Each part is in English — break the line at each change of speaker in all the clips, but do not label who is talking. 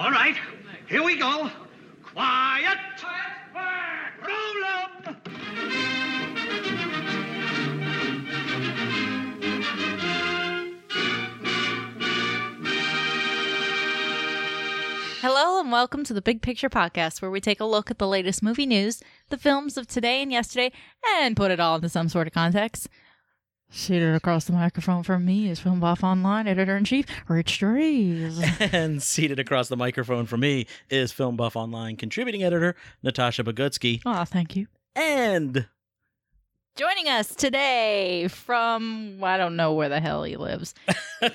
All right, here we go. Quiet. Roll 'em.
Hello and welcome to the Big Picture Podcast, where we take a look at the latest movie news, the films of today and yesterday, and put it all into some sort of context. Seated across the microphone from me is Film Buff Online editor in chief, Rich Drees.
and seated across the microphone from me is Film Buff Online contributing editor Natasha Bogutsky.
Aw, thank you.
And
Joining us today from, I don't know where the hell he lives.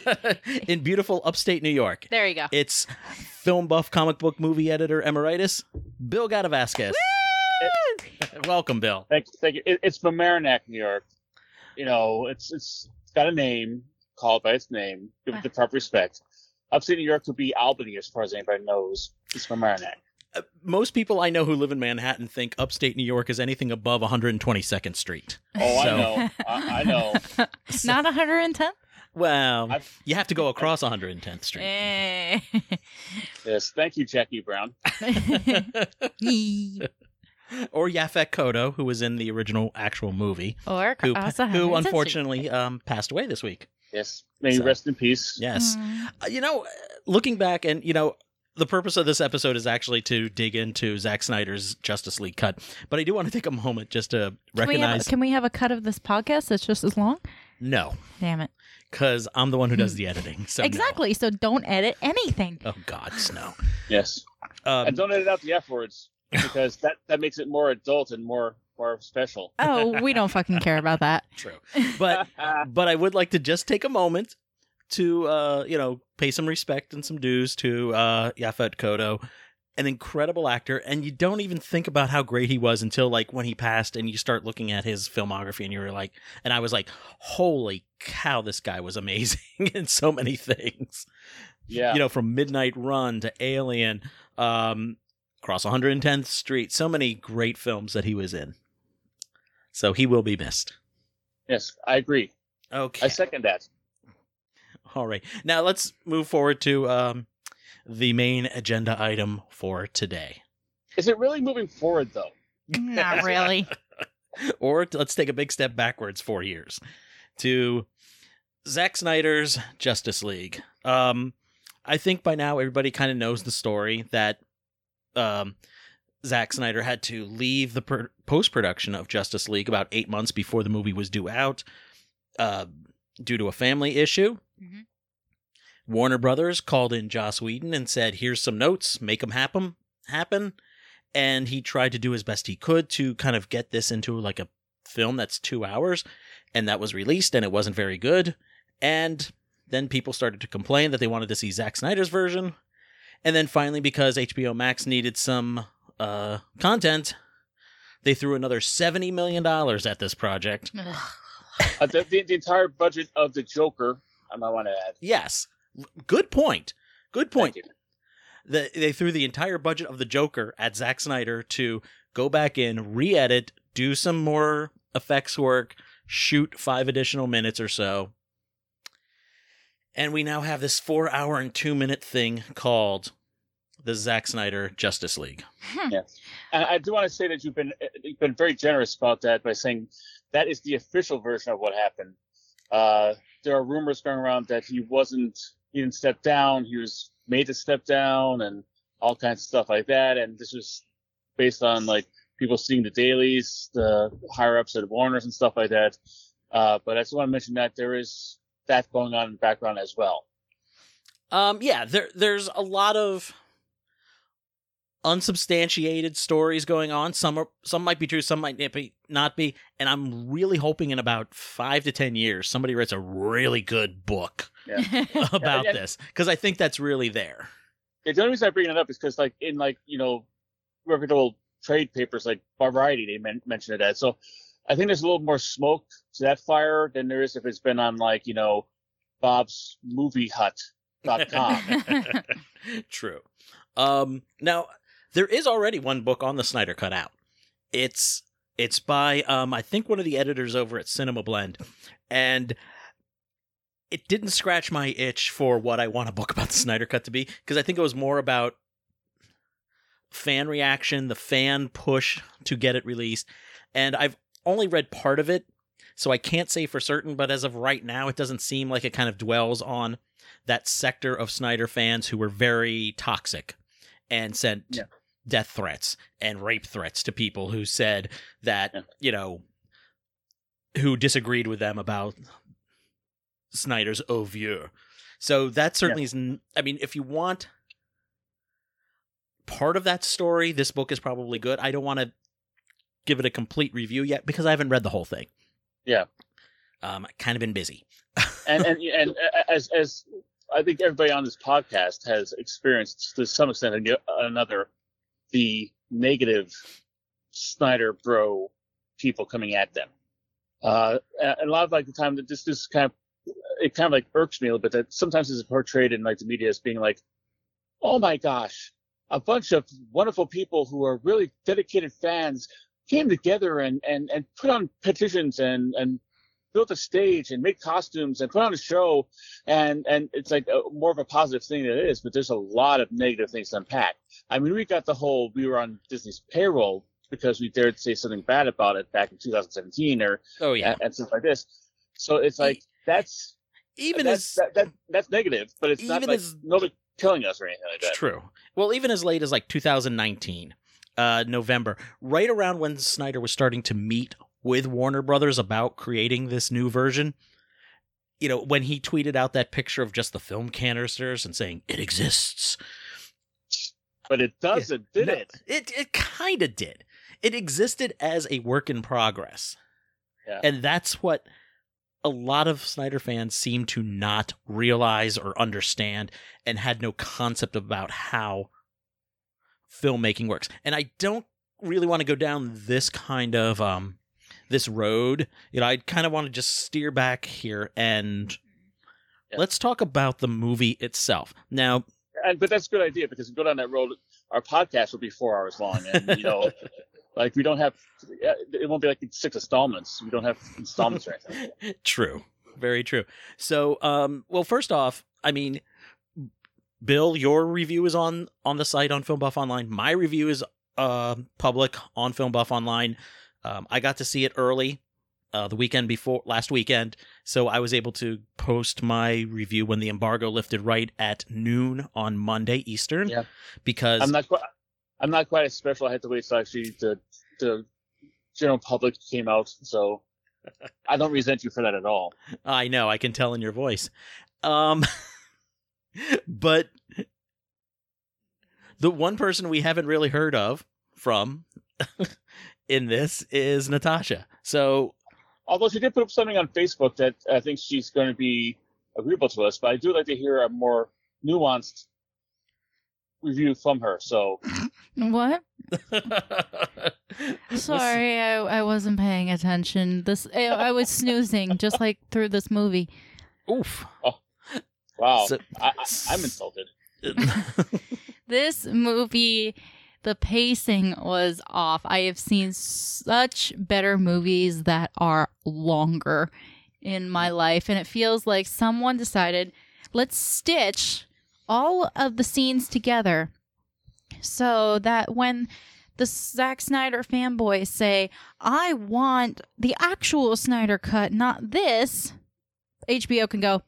in beautiful upstate New York,
There you go.
it's Film Buff comic book movie editor emeritus Bill Gatevackes. Welcome, Bill.
Thank, thank you. It, it's from Mamaroneck, New York. You know, it's it's it's got a name. Call it by its name. Give it the proper respect. Upstate New York could be Albany, as far as anybody knows. It's from Mamaroneck.
Uh, Most people I know who live in Manhattan think upstate New York is anything above 122nd Street.
Oh,
So-
I know. I, I know.
Not 110th?
Well,
I've-
you have to go across 110th Street.
Eh.
Yes. Thank you, Jackie Brown.
or Yaphet Kotto, who was in the original actual movie,
or
who, who unfortunately um, passed away this week.
Yes. May you
So-
rest in peace.
Yes.
Mm.
Uh, you know, looking back, and you know, the purpose of this episode is actually to dig into Zack Snyder's Justice League cut. But I do want to take a moment just to
Can we, have,
recognize
can we have a cut of this podcast that's just as long?
no,
Damn it.
because I'm the one who does the editing. So no.
exactly. So don't edit anything.
Oh God, no.
Yes.
Um,
and don't edit out the F words because that, that makes it more adult and more more special.
Oh, we don't fucking care about that.
true, but but I would like to just take a moment to uh, you know pay some respect and some dues to uh, Yaphet Kotto, an incredible actor, and you don't even think about how great he was until like when he passed, and you start looking at his filmography, and you're like, and I was like, holy cow, this guy was amazing in so many things.
yeah.
You know, from Midnight Run to Alien, um, Across 110th Street, so many great films that he was in. So he will be missed.
yes. I agree.
Okay.
I second that.
All right. Now let's move forward to um, the main agenda item for today.
Is it really moving forward though?
Not really.
Or t- let's take a big step backwards four years to Zack Snyder's Justice League. Um, I think by now everybody kind of knows the story that um, Zack Snyder had to leave the per- post production of Justice League about eight months before the movie was due out uh, due to a family issue.
Mhm.
Warner Brothers called in Joss Whedon and said, "Here's some notes, make them happen." Happen, and he tried to do his best he could to kind of get this into like a film that's two hours, and that was released, and it wasn't very good. And then people started to complain that they wanted to see Zack Snyder's version, and then finally, because HBO Max needed some uh, content, they threw another seventy million dollars at this project.
Uh, the, the, the entire budget of the Joker. I might want to add.
Yes, good point. Good point. The, they threw the entire budget of the Joker at Zack Snyder to go back in, re-edit, do some more effects work, shoot five additional minutes or so. And we now have this four hour and two minute thing called the Zack Snyder Justice League.
And I do want to say that you've been you've been very generous about that by saying that is the official version of what happened. Uh, there are rumors going around that he wasn't he didn't step down. He was made to step down and all kinds of stuff like that. And this was based on like people seeing the dailies, the higher ups at Warner's and stuff like that. Uh, but I just want to mention that there is that going on in the background as well.
Um, yeah, there there's a lot of unsubstantiated stories going on. Some are some might be true, some might not be not be. And I'm really hoping in about five to ten years somebody writes a really good book about
Yeah, yeah.
this because I think that's really there.
Yeah, the only reason I bring it up is because, like, in like you know, reputable trade papers like Variety, they men- mention it as. So, I think there's a little more smoke to that fire than there is if it's been on like you know, Bob's Movie Hut.com.
True. Um, now there is already one book on the Snyder Cut out. It's it's by um I think one of the editors over at Cinema Blend, and it didn't scratch my itch for what I want a book about the Snyder Cut to be because I think it was more about fan reaction, the fan push to get it released, and I've only read part of it, so I can't say for certain. But as of right now, it doesn't seem like it kind of dwells on that sector of Snyder fans who were very toxic and sent
Yeah.
death threats and rape threats to people who said that
Yeah.
you know who disagreed with them about Snyder's oeuvre. So that certainly is. n- I mean, if you want part of that story, this book is probably good. I don't want to give it a complete review yet because I haven't read the whole thing.
Yeah.
Um, I've kind of been busy.
and and and as as I think everybody on this podcast has experienced to some extent or another the negative Snyder bro people coming at them. Uh, and a lot of like the time that this this kind of it kind of like irks me a little bit that sometimes it's portrayed in like the media as being like, oh my gosh, a bunch of wonderful people who are really dedicated fans came together and and and put on petitions and and built a stage and made costumes and put on a show. And and it's like a, more of a positive thing than it is but there's a lot of negative things to unpack. I mean we got the whole we were on disney's payroll because we dared say something bad about it back in 2017 or
Oh yeah,
and, and stuff like this. So it's like that's
even
that's
as
that, that that's negative but it's not
even
like
as-
nobody killing us or anything like
It's
that.
True. Well, even as late as like 2019, uh, November, right around when Snyder was starting to meet with Warner Brothers about creating this new version, you know, when he tweeted out that picture of just the film canisters and saying it exists,
but it doesn't did
No,
it
It it kind of did. It existed as a work in progress.
Yeah.
And that's what a lot of Snyder fans seem to not realize or understand and had no concept about how filmmaking works. And I don't really want to go down this kind of um this road. You know, I kind of want to just steer back here and
Yeah.
let's talk about the movie itself. Now,
and but that's a good idea because if we go down that road, our podcast will be four hours long, and you know, like we don't have, it won't be like six installments. We don't have installments or anything.
true very true so um well first off i mean bill your review is on on the site on film buff online my review is uh public on film buff online um i got to see it early uh the weekend before last weekend so i was able to post my review when the embargo lifted right at noon on monday eastern
Yeah.
because
I'm not quite, I'm not quite as special. I had to wait till actually the the general public came out, so I don't resent you for that at all.
I know, I can tell in your voice. Um but the one person we haven't really heard of from in this is Natasha. So
Although she did put up something on Facebook that I think she's going to be agreeable to us, but I do like to hear a more nuanced review from her. So
What? Sorry, I, I wasn't paying attention. This I, I was snoozing just like through this movie.
Oof. Oh.
Wow,
So-
I, I, I'm insulted.
This movie, the pacing was off. I have seen such better movies that are longer in my life, and it feels like someone decided, let's stitch all of the scenes together so that when the Zack Snyder fanboys say, I want the actual Snyder cut, not this, HBO can go,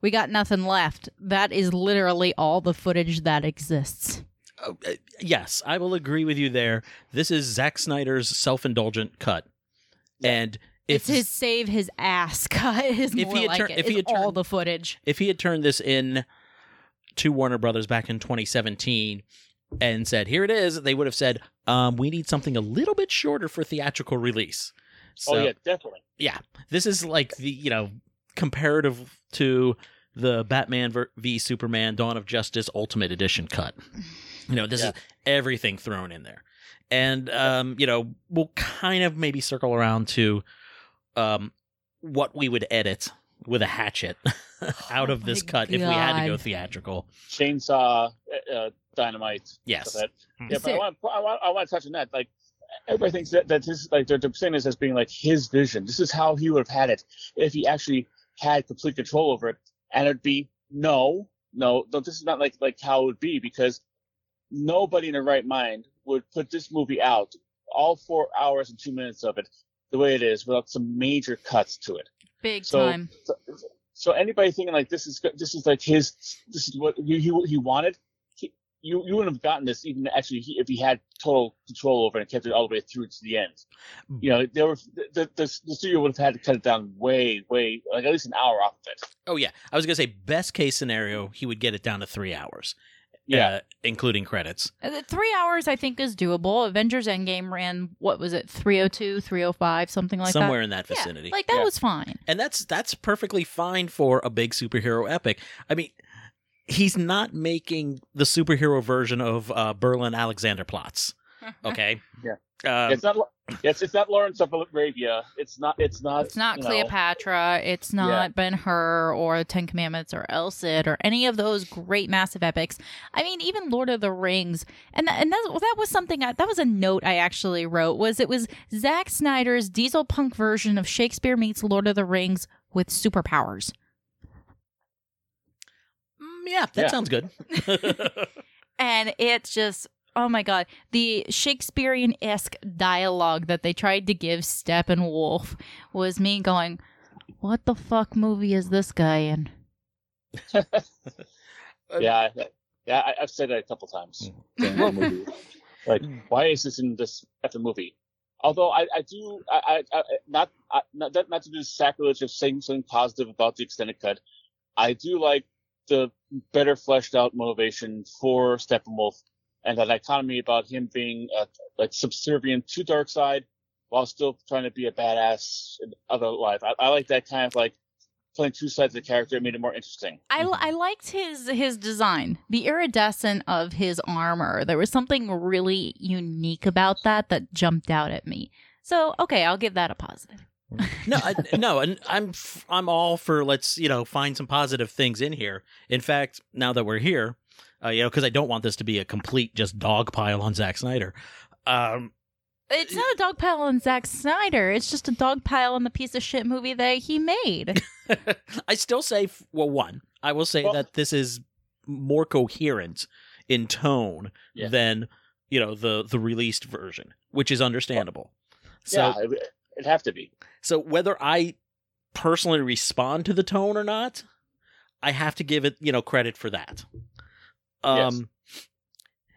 we got nothing left. That is literally all the footage that exists.
Oh, uh, yes, I will agree with you there. This is Zack Snyder's self-indulgent cut. And if
it's his save his ass cut is
If
more
he had
like
tur-
it.
if he
It's
had
all
turned-
the footage.
if he had turned this in to Warner Brothers back in 2017 and said, "Here it is," they would have said, um, "We need something a little bit shorter for theatrical release." So
oh yeah, definitely.
Yeah, this is like the you know comparative to the Batman v Superman: Dawn of Justice Ultimate Edition cut. You know, this
Yeah.
is everything thrown in there, and um, you know, we'll kind of maybe circle around to um, what we would edit with a hatchet out of
Oh
this
my
cut if we had to go theatrical.
Chainsaw, uh, uh, dynamite.
Yes.
stuff
Hmm.
that- Yeah, but I want, I want, I want to touch on that. Like everybody thinks that that this like they're, they're saying this as being like his vision. This is how he would have had it if he actually had complete control over it, and it'd be no, no, no. This is not like like how it would be because nobody in their right mind would put this movie out all four hours and two minutes of it the way it is without some major cuts to it.
Big
So,
time.
so, so anybody thinking like this is good this is like his this is what he he, he wanted, you you wouldn't have gotten this even actually he, if he had total control over it and kept it all the way through to the end.
Mm.
You know, there were the, the the studio would have had to cut it down way way like at least an hour off of it.
Oh yeah, I was gonna say best case scenario, he would get it down to three hours.
Yeah.
uh, including credits.
Uh, Three hours, I think, is doable. Avengers Endgame ran, what was it, 302, 305, something like
somewhere
that?
Somewhere in that vicinity.
Yeah,
vicinity.
like, that
Yeah.
was fine.
and that's that's perfectly fine for a big superhero epic. I mean, he's not making the superhero version of uh, Berlin Alexanderplatz. Okay.
Yeah.
Um,
it's not it's it's not Lawrence of Arabia. It's not it's not
It's not
you know,
Cleopatra. It's not Ben Hur or Ten Commandments or El Cid or any of those great massive epics. I mean, even Lord of the Rings, and that, and that, well, that was something I, that was a note I actually wrote. Was it was Zack Snyder's diesel punk version of Shakespeare meets Lord of the Rings with superpowers.
Yeah, that
Yeah.
sounds good.
and it's just oh my god the shakespearean-esque dialogue that they tried to give steppenwolf was me going what the fuck movie is this guy in
Yeah, I- yeah, I, I've said that a couple times. Mm-hmm. during the movie. like, why is this in this effing movie? Although I, I do, I, I, I not, I, not, that- not to do sacrilege of saying something positive about the extended cut. I do like the better fleshed out motivation for Steppenwolf and that dichotomy about him being uh, like subservient to Darkseid while still trying to be a badass in other life. I, I like that kind of like playing two sides of the character. It made it more interesting.
I,
Mhm.
I liked his his design the iridescent of his armor there was something really unique about that that jumped out at me so okay i'll give that a positive
no, I, no, and I'm f- I'm all for let's you know find some positive things in here. In fact, now that we're here, uh, you know, because I don't want this to be a complete just dog pile on Zack Snyder. Um,
it's not a dog pile on Zack Snyder. It's just a dog pile on the piece of shit movie that he made.
I still say, well, one, I will say
Well-
that this is more coherent in tone
Yeah.
than you know the the released version, which is understandable. So,
yeah, it, it'd have to be.
so whether I personally respond to the tone or not, I have to give it you know credit for that. Um,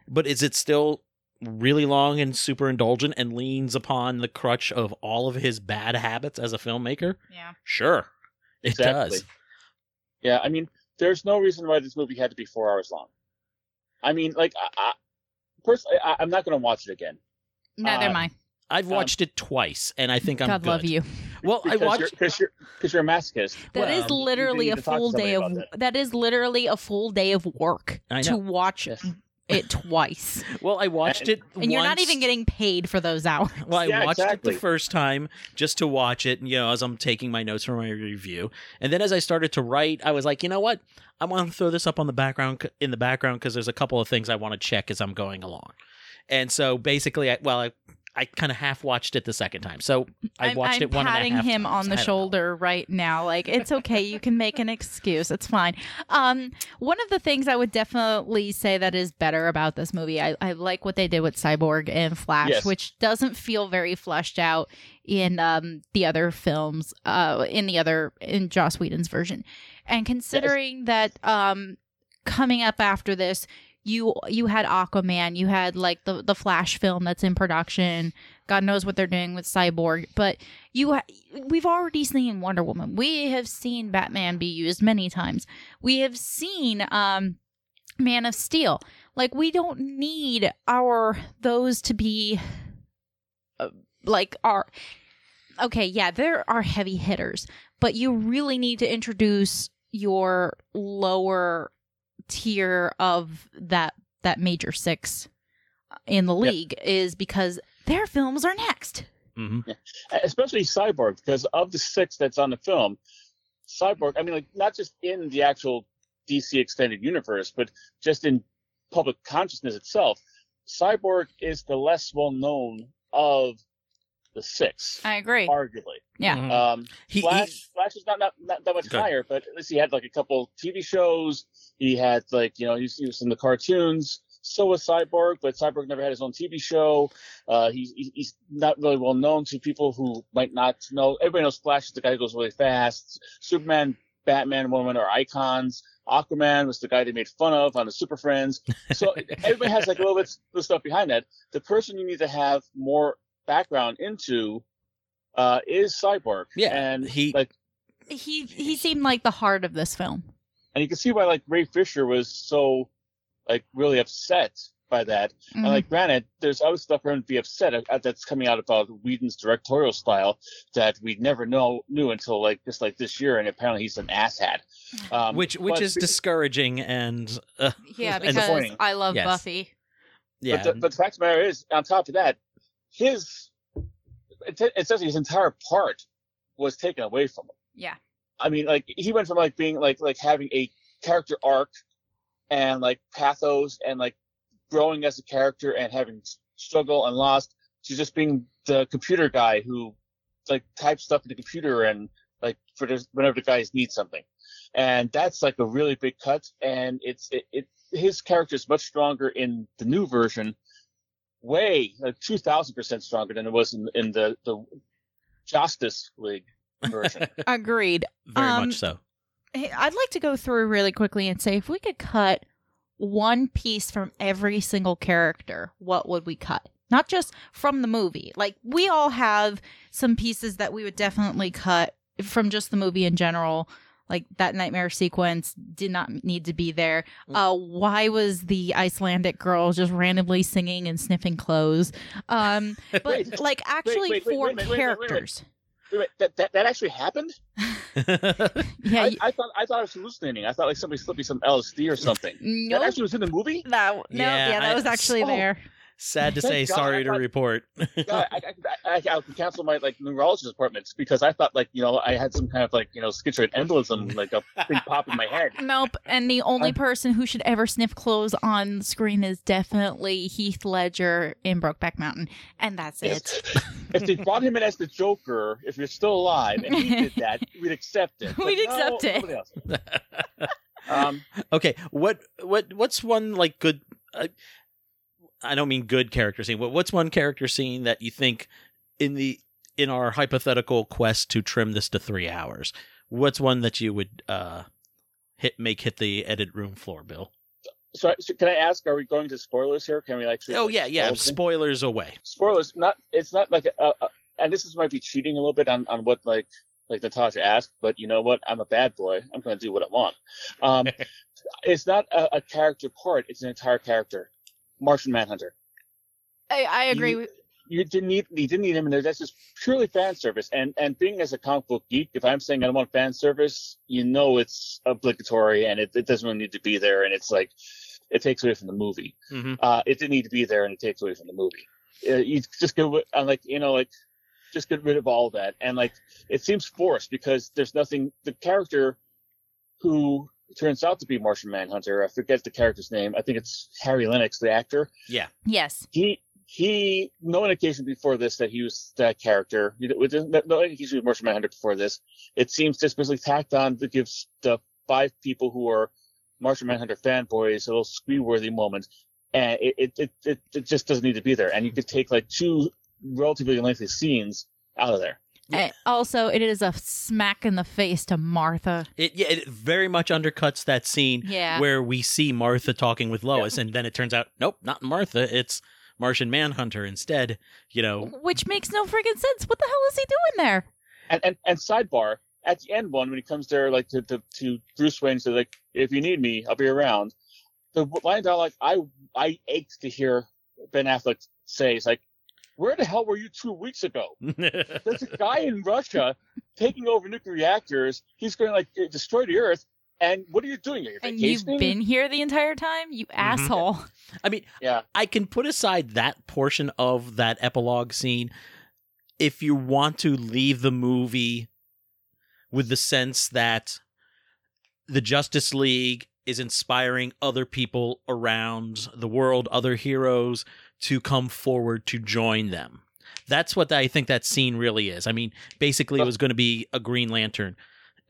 but is it still really long and super indulgent and leans upon the crutch of all of his bad habits as a filmmaker?
yeah.
Sure, it
Exactly.
does.
Yeah, I mean, there's no reason why this movie had to be four hours long. I mean, like, I, I, personally, I, I'm not going to watch it again.
Neither
Uh,
am I.
I've
Um,
watched it twice, and I think I'm
God
good.
love you.
Well, I
Because
watched.
you're, because you're, because you're a masochist.
That is
Well,
literally a
need to talk to
full day of
somebody about
that is literally a full day of work to watch
Yes.
it twice.
Well, I watched it,
And you're not even getting paid for those hours.
Well, I
Yeah,
watched
exactly.
it the first time just to watch it, and you know, as I'm taking my notes for my review. And then as I started to write, I was like, you know what? I want to throw this up on the background in the background because there's a couple of things I want to check as I'm going along. And so basically, I, well, I, I kind of half watched it the second time. So I
I'm,
watched
I'm
it one and a
patting
half
him
times.
on the
don't know.
shoulder right now. Like it's okay. you can make an excuse. It's fine. Um, one of the things I would definitely say that is better about this movie, I, I like what they did with Cyborg and Flash,
Yes.
which doesn't feel very fleshed out in um the other films, uh, in the other in Joss Whedon's version. And considering that um coming up after this you you had aquaman you had like the the flash film that's in production. God knows what they're doing with cyborg but you ha- we've already seen wonder woman. We have seen batman be used many times. We have seen um man of steel. Like we don't need our those to be uh, like our okay yeah there are heavy hitters but you really need to introduce your lower tier of that that major six in the
Yep.
league is because their films are next
Mhm.
especially Cyborg, because of the six that's on the film, Cyborg, I mean, like, not just in the actual DC extended universe, but just in public consciousness itself, Cyborg is the less well known of the six,
I agree.
arguably.
Yeah.
Mhm.
Um,
He,
Flash,
he-
Flash is not, not not that much
Good.
higher, but at least he had like a couple TV shows. He had like you know he was, he was in the cartoons. So was Cyborg, but Cyborg never had his own TV show. Uh, he's he- he's not really well known to people who might not know. Everybody knows Flash is the guy who goes really fast. Superman, Batman, Woman are icons. Aquaman was the guy they made fun of on the Super Friends. So everybody has like a little bit of stuff behind that. The person you need to have more background into uh, is Cyborg.
Yeah,
and
he-
like,
He he seemed like the heart of this film.
and you can see why like Ray Fisher was so like really upset by that. And
Mhm.
like, granted, there's other stuff for him to be upset at that's coming out about Whedon's directorial style that we never know knew until like just like this year, and apparently he's an asshat. Um,
which which
but-
is discouraging and uh,
yeah, because
disappointing.
I love
Yes.
Buffy.
yeah,
But the, but the fact of the matter is, on top of that, his says his entire part was taken away from him.
Yeah.
I mean, like he went from like being like like having a character arc and like pathos and like growing as a character and having struggle and lost to just being the computer guy who like types stuff in the computer and like for this, whenever the guys need something. And that's like a really big cut. And it's it, it his character is much stronger in the new version, way like two thousand percent stronger than it was in in the the Justice League version.
Agreed.
very
um,
much so.
Hey, I'd like to go through really quickly and say if we could cut one piece from every single character, what would we cut? Not just from the movie. Like we all have some pieces that we would definitely cut from just the movie in general. Like that nightmare sequence did not need to be there. Uh, why was the Icelandic girl just randomly singing and sniffing clothes? Um, but
Wait,
like actually
wait, wait,
for
wait a wait a minute, wait a
characters.
Wait, wait, that, that that actually happened?
Yeah,
I,
y-
I thought I thought I was hallucinating. I thought like somebody slipped me some LSD or something.
nope.
That actually was in the movie.
That no,
Yeah,
yeah, that
I-
was actually
oh.
there.
Sad to say,
God,
sorry
I
to report.
God, I, I, I, I can cancel my like neurologist appointments because I thought like you know I had some kind of like you know schizoid embolism like a thing pop in my head.
Nope. And the only
I-
person who should ever sniff clothes on screen is definitely Heath Ledger in Brokeback Mountain, and that's it.
if they brought him in as the Joker, if you're still alive and he did that, we'd accept it. But
We'd
no,
accept it.
Um,
okay, what what what's one like good? Uh, I don't mean good character scene. But what's one character scene that you think in the in our hypothetical quest to trim this to three hours? What's one that you would uh hit make hit the edit room floor, Bill?
so, so can I ask? Are we going to spoilers here? Can we like?
Oh yeah, yeah.
spoil things?
Spoilers away.
spoilers not it's not like a, a, and this is might be cheating a little bit on, on what like like Natasha asked, but you know what? I'm a bad boy. I'm going to do what I want. Um, it's not a, a character part; it's an entire character. Martian Manhunter.
I, I agree.
You- You didn't need you didn't need him in there. That's just purely fan service. And and being as a comic book geek, if I'm saying I don't want fan service, you know it's obligatory and it, it doesn't really need to be there. And it's like it takes away from the movie.
Mhm.
Uh, it didn't need to be there, and it takes away from the movie. Uh, you just get rid- uh, like you know like just get rid of all that, and like it seems forced because there's nothing. The character who turns out to be Martian Manhunter, I forget the character's name. I think it's Harry Lennix, the actor. Yeah.
Yes.
He he no indication before this that he was that character. You know, With no no indication he was Martian Manhunter before this. It seems just basically tacked on to give the five people who are Martian Manhunter fanboys a little screen-worthy moment, and it, it it it it just doesn't need to be there. And you could take like two relatively lengthy scenes out of there.
And also, it is a smack in the face to Martha.
It yeah, it very much undercuts that scene
Yeah.
where we see Martha talking with Lois, and then it turns out, nope, not Martha. It's Martian Manhunter instead. You know,
Which makes no freaking sense. What the hell is he doing there?
And and, and sidebar at the end one when he comes there like to to, to Bruce Wayne says like if you need me I'll be around. The line dialogue I I ached to hear Ben Affleck say is like, where the hell were you two weeks ago? There's a guy in Russia taking over nuclear reactors. He's going to like uh, destroy the Earth. And what are you doing? Are you
And you've been here the entire time, you mm-hmm. asshole.
I mean,
Yeah.
I can put aside that portion of that epilogue scene if you want to leave the movie with the sense that the Justice League is inspiring other people around the world, other heroes to come forward to join them. That's what I think that scene really is. I mean, basically, it was going to be a Green Lantern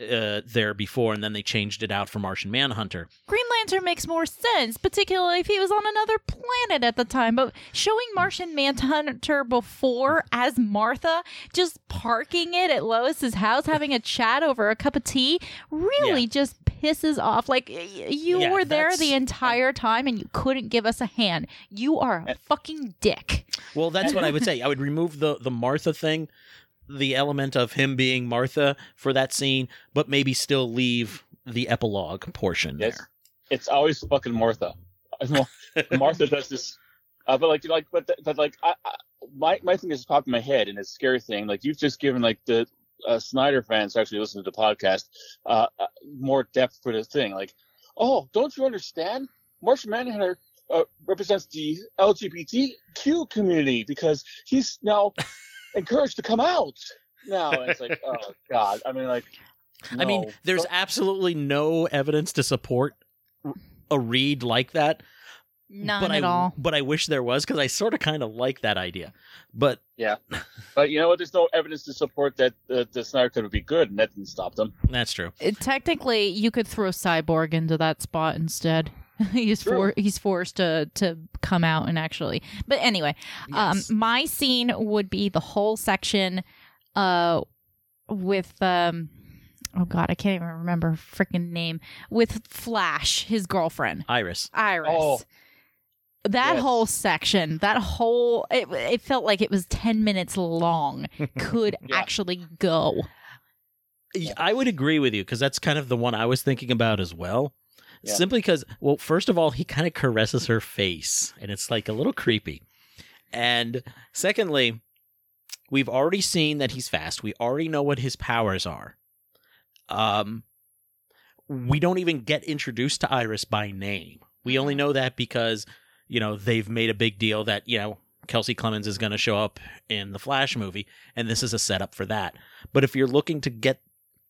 uh, there before, and then they changed it out for Martian Manhunter.
Green Lantern makes more sense, particularly if he was on another planet at the time. But showing Martian Manhunter before as Martha, just parking it at Lois's house, having a chat over a cup of tea, really
Yeah.
just pisses off. Like y- you
Yeah,
were there the entire time and you couldn't give us a hand. You are a fucking dick.
Well, that's what I would say. I would remove the the Martha thing, the element of him being Martha for that scene, but maybe still leave the epilogue portion
Yes.
there.
It's always fucking Martha. Martha does this, uh, but like, like, but, but like, I, I, my my thing is popped in my head, and it's a scary thing. Like you've just given like the uh, Snyder fans actually listen to the podcast uh, uh, more depth for the thing. Like, oh, don't you understand? Martian Manhunter uh, represents the LGBTQ community because he's now encouraged to come out now. And it's like, oh god. I mean, like,
I mean, there's
Don't-
absolutely no evidence to support a read like that.
None
but
at
I,
all.
But I wish there was because I sort of kind of like that idea. But yeah,
But you know what? There's no evidence to support that uh, the Snyder Cut would be good, and that didn't stop them.
that's true.
It- technically, you could throw Cyborg into that spot instead. he's
True.
for he's forced to to come out and actually. But anyway,
Yes.
um, my scene would be the whole section, uh, with um, oh god, I can't even remember freaking name with Flash, his girlfriend
Iris.
Iris.
Oh.
That
Yes.
whole section, that whole, it, it felt like it was 10 minutes long, could
Yeah.
actually go.
I would agree with you because that's kind of the one I was thinking about as well. Simply because, well, first of all, he kind of caresses her face, and it's like a little creepy. And secondly, we've already seen that he's fast. We already know what his powers are. Um, we don't even get introduced to Iris by name. We only know that because you know they've made a big deal that you know Kelsey Clemons is going to show up in the Flash movie, and this is a setup for that. But if you're looking to get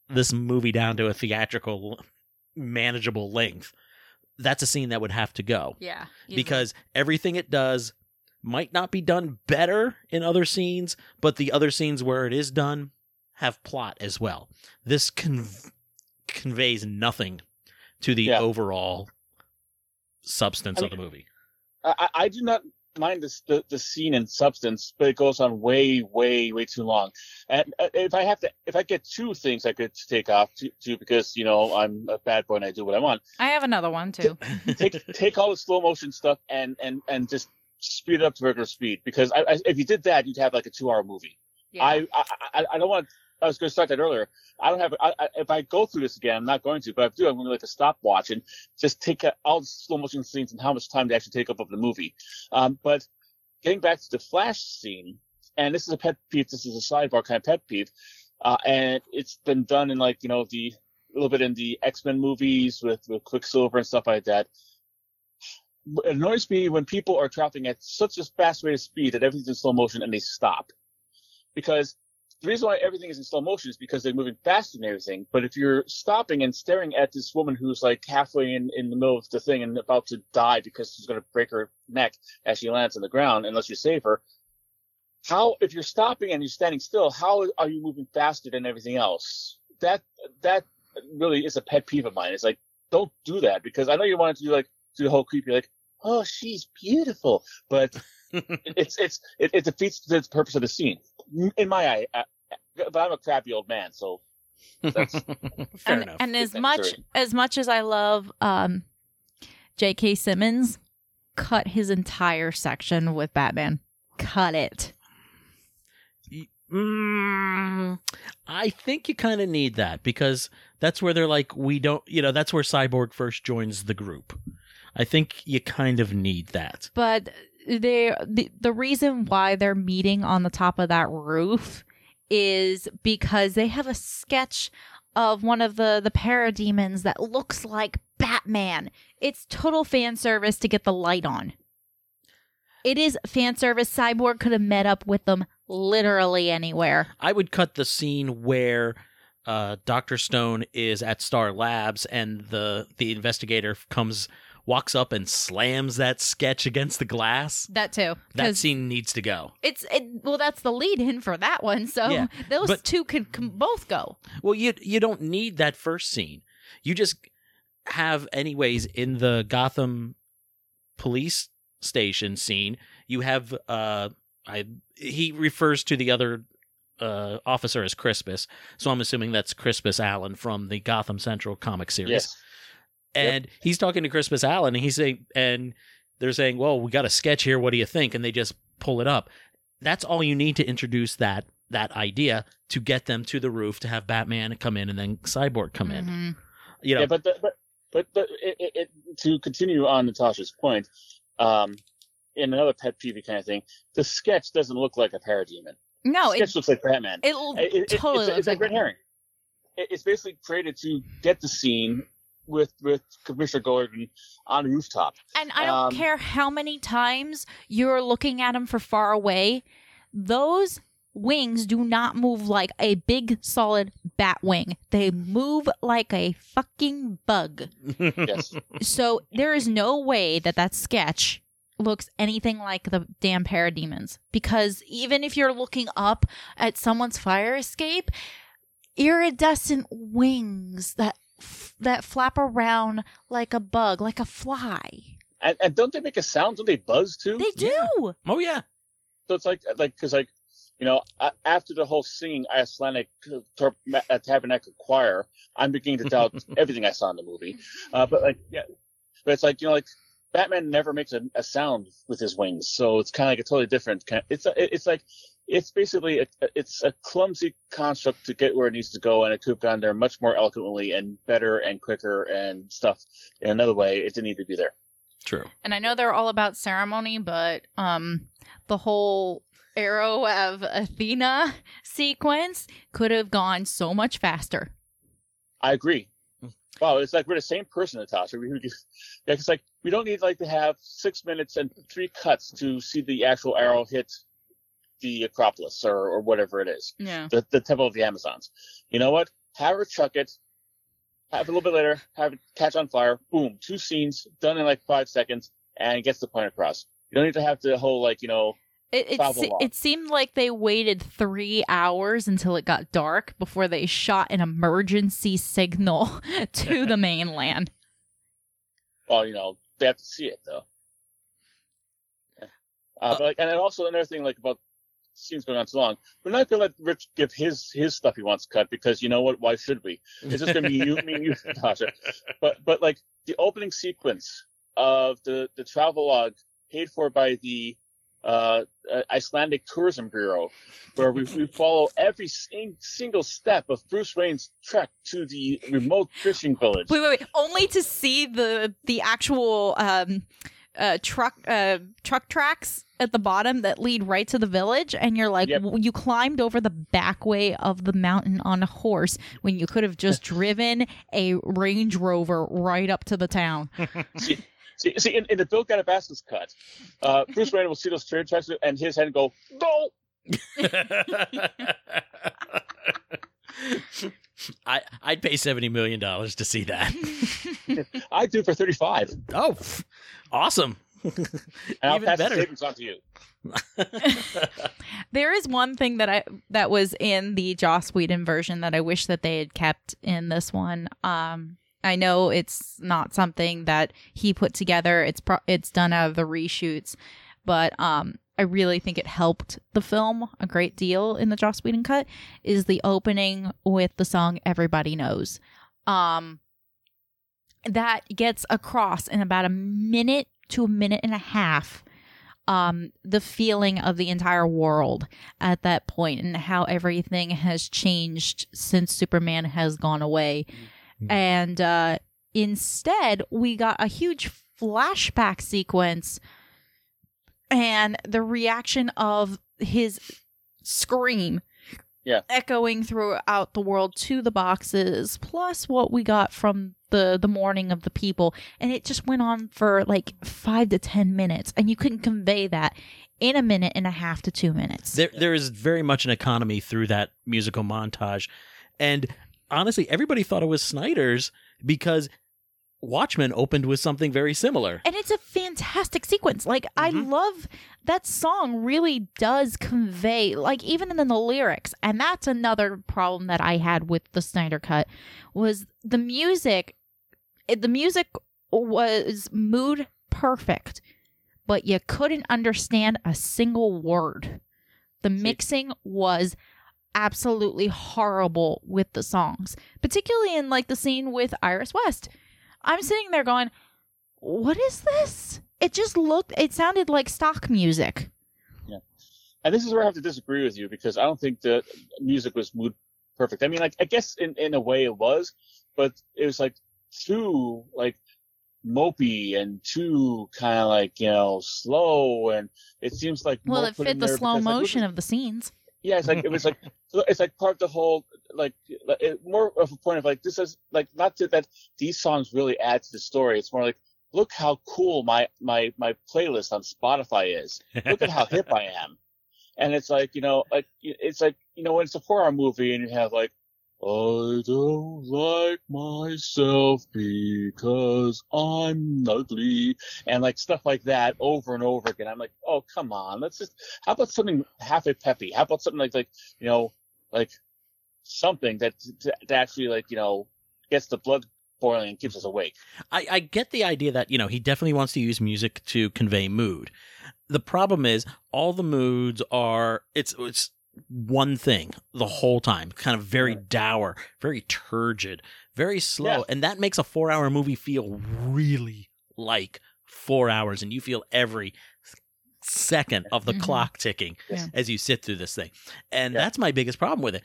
this movie down to a theatrical, manageable length, that's a scene that would have to go
Yeah.
because everything it does might not be done better in other scenes, but the other scenes where it is done have plot as well. This conv- conveys nothing to the
Yeah.
overall substance
I
of the movie.
I, I- I do not mind this, the the scene and substance, but it goes on way, way, way too long. And uh, if I have to, if I get two things I could take off to, to because you know I'm a bad boy and I do what I want,
I have another one too.
take take all the slow motion stuff and and and just speed it up to regular speed. Because I, I, if you did that, you'd have like a two hour movie. I, I I I don't want. I was going to start that earlier. I don't have. I, I, if I go through this again, I'm not going to. But if I do, I'm going to like a stopwatch and just take out all the slow motion scenes and how much time they actually take up of the movie. Um, but getting back to the Flash scene, and this is a pet peeve. This is a sidebar kind of pet peeve, uh, and it's been done in like you know the a little bit in the X Men movies with with Quicksilver and stuff like that. It annoys me when people are traveling at such a fast rate of speed that everything's in slow motion and they stop because the reason why everything is in slow motion is because they're moving faster than everything. But if you're stopping and staring at this woman who's like halfway in, in the middle of the thing and about to die because she's going to break her neck as she lands on the ground unless you save her, how, if you're stopping and you're standing still, how are you moving faster than everything else? That, that really is a pet peeve of mine. It's like, don't do that because I know you wanted to do like, do the whole creepy, like, oh, she's beautiful, but it's it's it, it defeats the purpose of the scene in my eye. uh, But I'm a crappy old man, so that's
Fair
and,
enough.
and as
That's
much as much as I love um, J.K. Simmons, cut his entire section with Batman. Cut it.
Mm, I think you kind of need that because that's where they're like, we don't, you know, that's where Cyborg first joins the group. I think you kind of need that.
But they the, the reason why they're meeting on the top of that roof is because they have a sketch of one of the the parademons that looks like Batman. It's total fan service to get the light on. It is fan service. Cyborg could have met up with them literally anywhere.
I would cut the scene where uh, Doctor Stone is at Star Labs and the the investigator comes walks up and slams that sketch against the glass.
That too.
That scene needs to go.
it's it, well, that's the lead in for that one. So
Yeah,
those
but-
two could com- both go.
Well, you you don't need that first scene. You just have anyways in the Gotham police station scene. You have uh, I he refers to the other uh officer as Crispus, so I'm assuming that's Crispus Allen from the Gotham Central comic series.
Yes.
And he's talking to Crispus Allen, and he's saying, and they're saying, "Well, we got a sketch here. What do you think?" And they just pull it up. That's all you need to introduce that that idea to get them to the roof to have Batman come in and then Cyborg come in.
Mhm.
You know,
Yeah, but the, but but but it, it, it, to continue on Natasha's point, um, in another pet peeve kind of thing, the sketch doesn't look like a parademon.
No,
the
it
sketch looks like Batman.
it,
It- it-
totally
it's,
looks
it's like red
that.
herring. It's basically created to get the scene with with Commissioner Gordon on the rooftop.
And I don't
Um,
care how many times you're looking at him for far away, those wings do not move like a big solid bat wing. They move like a fucking bug.
Yes.
So there is no way that that sketch looks anything like the damn parademons because even if you're looking up at someone's fire escape, iridescent wings that f- that flap around like a bug, like a fly.
and, and don't they make a sound? Don't they buzz too?
They do.
Yeah. oh yeah,
So it's like like because like you know after the whole singing Icelandic tor- ma- uh, tabernacle choir, I'm beginning to doubt everything I saw in the movie. Uh, but like yeah, but it's like you know like Batman never makes a, a sound with his wings, so it's kind of like a totally different. Kind it's a, it's like it's basically a, it's a clumsy construct to get where it needs to go, and it could have gone there much more eloquently and better and quicker and stuff. In another way, it didn't need to be there.
true.
And I know they're all about ceremony, but um the whole arrow of Athena sequence could have gone so much faster.
I agree. Wow, it's like we're the same person, Natasha. We, we just, yeah, it's like we don't need like to have six minutes and three cuts to see the actual arrow hit the Acropolis or, or whatever it is,
Yeah.
the, the Temple of the Amazons. You know what? Have her chuck it. Have a little bit later. Have it catch on fire. Boom, two scenes done in like five seconds, and gets the point across. You don't need to have the whole like you know.
It it, se- it seemed like they waited three hours until it got dark before they shot an emergency signal to the mainland.
Well, you know they have to see it though. Yeah. Uh, but like, and then also another thing like about scenes going on too long. We're not gonna let Rich give his his stuff he wants cut because you know what? Why should we? It's just gonna be you, me, and you, Natasha. But but like the opening sequence of the the travel log paid for by the uh, uh, Icelandic Tourism Bureau, where we, we follow every sing, single step of Bruce Wayne's trek to the remote fishing village.
Wait, wait, wait! Only to see the the actual um, uh, truck uh, truck tracks at the bottom that lead right to the village, and you're like,
Yep.
w- you climbed over the back way of the mountain on a horse when you could have just driven a Range Rover right up to the town.
see, see, see in, in the Bill Gatevackes cut, uh, Bruce Wayne will see those train tracks and his head go, no!
I I'd pay seventy million dollars to see that.
I'd do for 35.
oh, awesome!
And I'll
Even
pass
better.
the savings on to you.
There is one thing that I that was in the Joss Whedon version that I wish that they had kept in this one. Um, I know it's not something that he put together. It's pro- it's done out of the reshoots, but um, I really think it helped the film a great deal in the Joss Whedon cut. Is the opening with the song "Everybody Knows." Um, that gets across in about a minute to a minute and a half um the feeling of the entire world at that point and how everything has changed since superman has gone away
Mhm.
and uh instead we got a huge flashback sequence and the reaction of his scream
Yeah.
echoing throughout the world to the boxes plus what we got from the the mourning of the people. And it just went on for like five to ten minutes and you couldn't convey that in a minute and a half to two minutes.
There there is very much an economy through that musical montage, and honestly, everybody thought it was Snyder's because Watchmen opened with something very similar.
and it's a fantastic sequence. Like I
Mhm.
love that song really does convey like even in the lyrics. And that's another problem that I had with the Snyder cut was the music it- the music was mood perfect, but you couldn't understand a single word. The mixing was absolutely horrible with the songs, particularly in like the scene with Iris West. I'm sitting there going, what is this? It just looked, it sounded like stock music. Yeah.
And this is where I have to disagree with you because I don't think the music was mood perfect. I mean, like I guess in in a way it was, but it was like too like mopey and too kind of like you know slow, and it seems like
Well, it fit the slow
because, like,
motion of the scenes.
Yeah, it's like it was like it's like part of the whole like it, more of a point of like this is like not that, that these songs really add to the story. It's more like look how cool my my my playlist on Spotify is. Look at how hip I am. And it's like you know like it's like you know when it's a horror movie and you have like I don't like myself because I'm ugly and like stuff like that over and over again. I'm like, oh come on, let's just how about something happy peppy? How about something like like you know like something that that actually like you know gets the blood boiling and keeps us awake.
I, I get the idea that you know he definitely wants to use music to convey mood. The problem is all the moods are it's it's one thing the whole time, kind of very dour, very turgid, very slow,
Yeah.
and that makes a four-hour movie feel really like four hours, and you feel every second of the
Mhm.
clock ticking
Yeah.
as you sit through this thing, and
Yeah.
that's my biggest problem with it.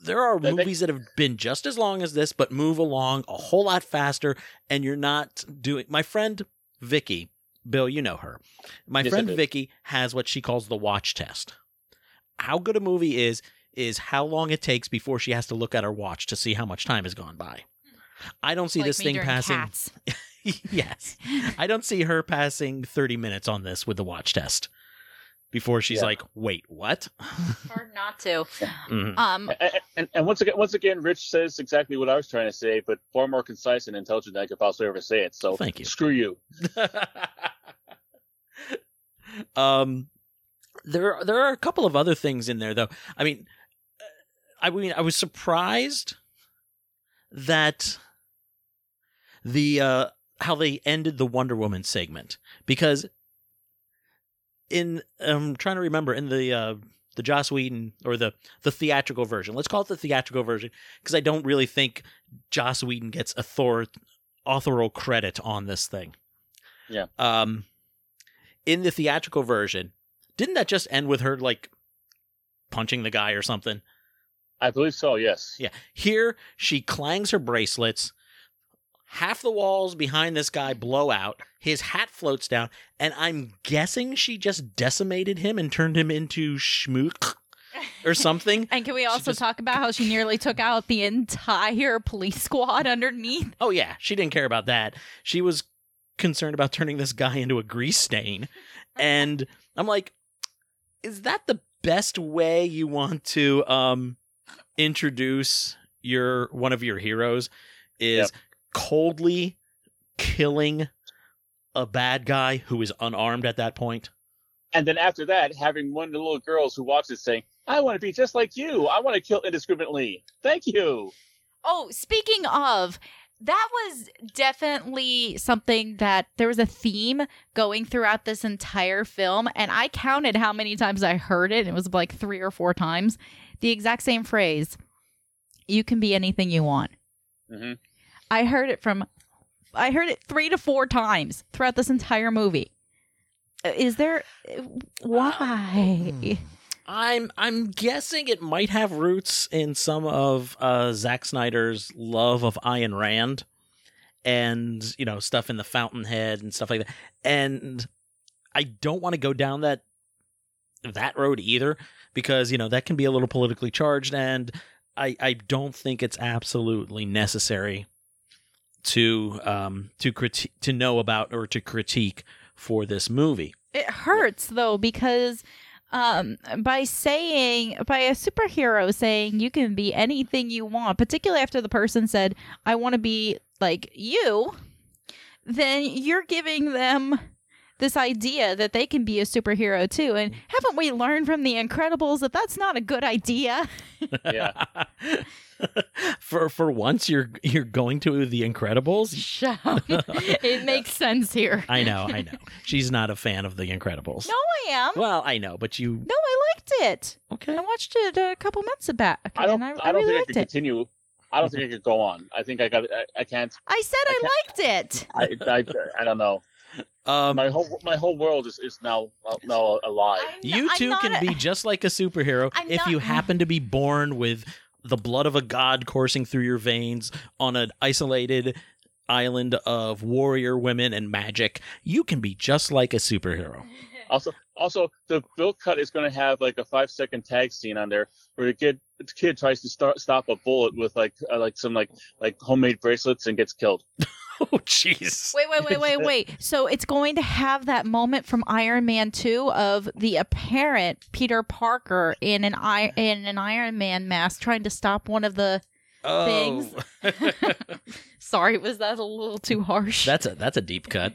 There are
They- they-
movies that have been just as long as this, but move along a whole lot faster, and you're not doing. My friend Vicky, Bill, you know her. My
Yes,
friend. Vicky has what she calls the watch test. How good a movie is is how long it takes before she has to look at her watch to see how much time has gone by. I don't see
Like
this
me
thing passing.
Cats.
yes, I don't see her passing thirty minutes on this with the watch test before she's
Yeah.
like, "Wait, what?"
Hard not to.
Mhm.
Um,
And, and, and once again, once again, Rich says exactly what I was trying to say, but far more concise and intelligent than I could possibly ever say it. So
Thank you.
Screw you.
um, there there are a couple of other things in there though. I mean, uh, I mean, I was surprised that the uh how they ended the Wonder Woman segment because in I'm trying to remember in the uh the Joss Whedon or the the theatrical version. Let's call it the theatrical version because I don't really think Joss Whedon gets author authorial credit on this thing.
Yeah.
Um in the theatrical version, didn't that just end with her like punching the guy or something?
I believe so. Yes.
Yeah. Here, she clangs her bracelets. Half the walls behind this guy blow out. His hat floats down, and I'm guessing she just decimated him and turned him into schmook or something.
and can we also
just-
talk about how she nearly took out the entire police squad underneath?
Oh yeah, she didn't care about that. She was concerned about turning this guy into a grease stain. And I'm like, is that the best way you want to um introduce your one of your heroes is
Yep.
coldly killing a bad guy who is unarmed at that point?
And then after that, having one of the little girls who watches saying, "I want to be just like you. I want to kill indiscriminately. Thank you."
Oh, speaking of, that was definitely something that there was a theme going throughout this entire film. And I counted how many times I heard it. And it was like three or four times. The exact same phrase You can be anything you want.
Mhm.
I heard it from, I heard it three to four times throughout this entire movie. Uh, Is there, why?
I'm I'm guessing it might have roots in some of uh, Zack Snyder's love of Ayn Rand, and you know stuff in the Fountainhead and stuff like that. And I don't want to go down that that road either because you know that can be a little politically charged, and I I don't think it's absolutely necessary to um to critique to know about or to critique for this movie.
It hurts though because um by saying by a superhero saying you can be anything you want, particularly after the person said I want to be like you, then you're giving them this idea that they can be a superhero too. And haven't we learned from the Incredibles that that's not a good idea?
Yeah.
for for once, you're you're going to the Incredibles.
Shut up. it makes sense here.
I know, I know. She's not a fan of the Incredibles.
No, I am.
Well, I know, but you
No, I liked it.
okay?
I watched it a couple months back.
I don't.
and
I,
I,
don't
really
think I
liked
could
it.
continue. I don't think I could go on. I think I got. I, I can't.
I said I, liked it.
I, I, I don't know.
Um,
My whole my whole world is, is now now a lie.
You too can
a-
be just like a superhero
I'm
if
not-
you happen to be born with the blood of a god coursing through your veins on an isolated island of warrior women and magic. You can be just like a superhero.
Also, also the Bill cut is going to have like a five second tag scene on there where the kid the kid tries to start stop a bullet with like uh, like some like like homemade bracelets and gets killed.
Oh, jeez.
Wait, wait, wait, wait, wait. So it's going to have that moment from Iron Man 2 of the apparent Peter Parker in an I- in an Iron Man mask trying to stop one of the
Oh,
Sorry, was that a little too harsh?
that's a that's a deep cut.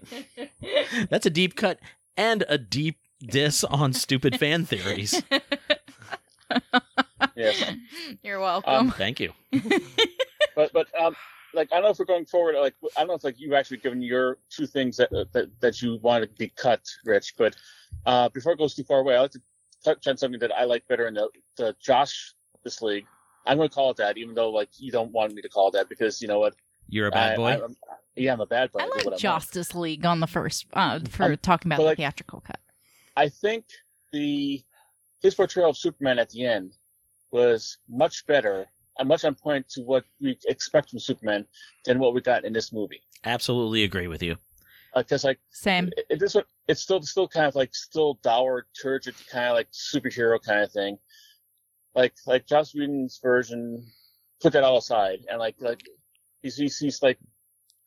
That's a deep cut and a deep diss on stupid fan theories.
Yes,
You're welcome.
Um,
Thank you.
but but um like I don't know if we're going forward. Like I don't know if like you've actually given your two things that that, that you want to be cut, Rich. But uh before it goes too far away, I like to touch on something that I like better in the the Josh this league. I'm going to call it that, even though like you don't want me to call it that because you know what?
You're a bad
I-
boy.
I, am yeah, I'm a bad boy.
I
do what
like
I want.
Justice League on the first uh, for
Um,
talking about the
like-
theatrical cut.
I think the his portrayal of Superman at the end was much better and much on point to what we expect from Superman than what we got in this movie.
Absolutely agree with you.
Because like
Same.
it, it- this one, it's still still kind of like still dour, turgid, kind of like superhero kind of thing. Like like Joss Whedon's version, put that all aside, and like like he's he's, he's like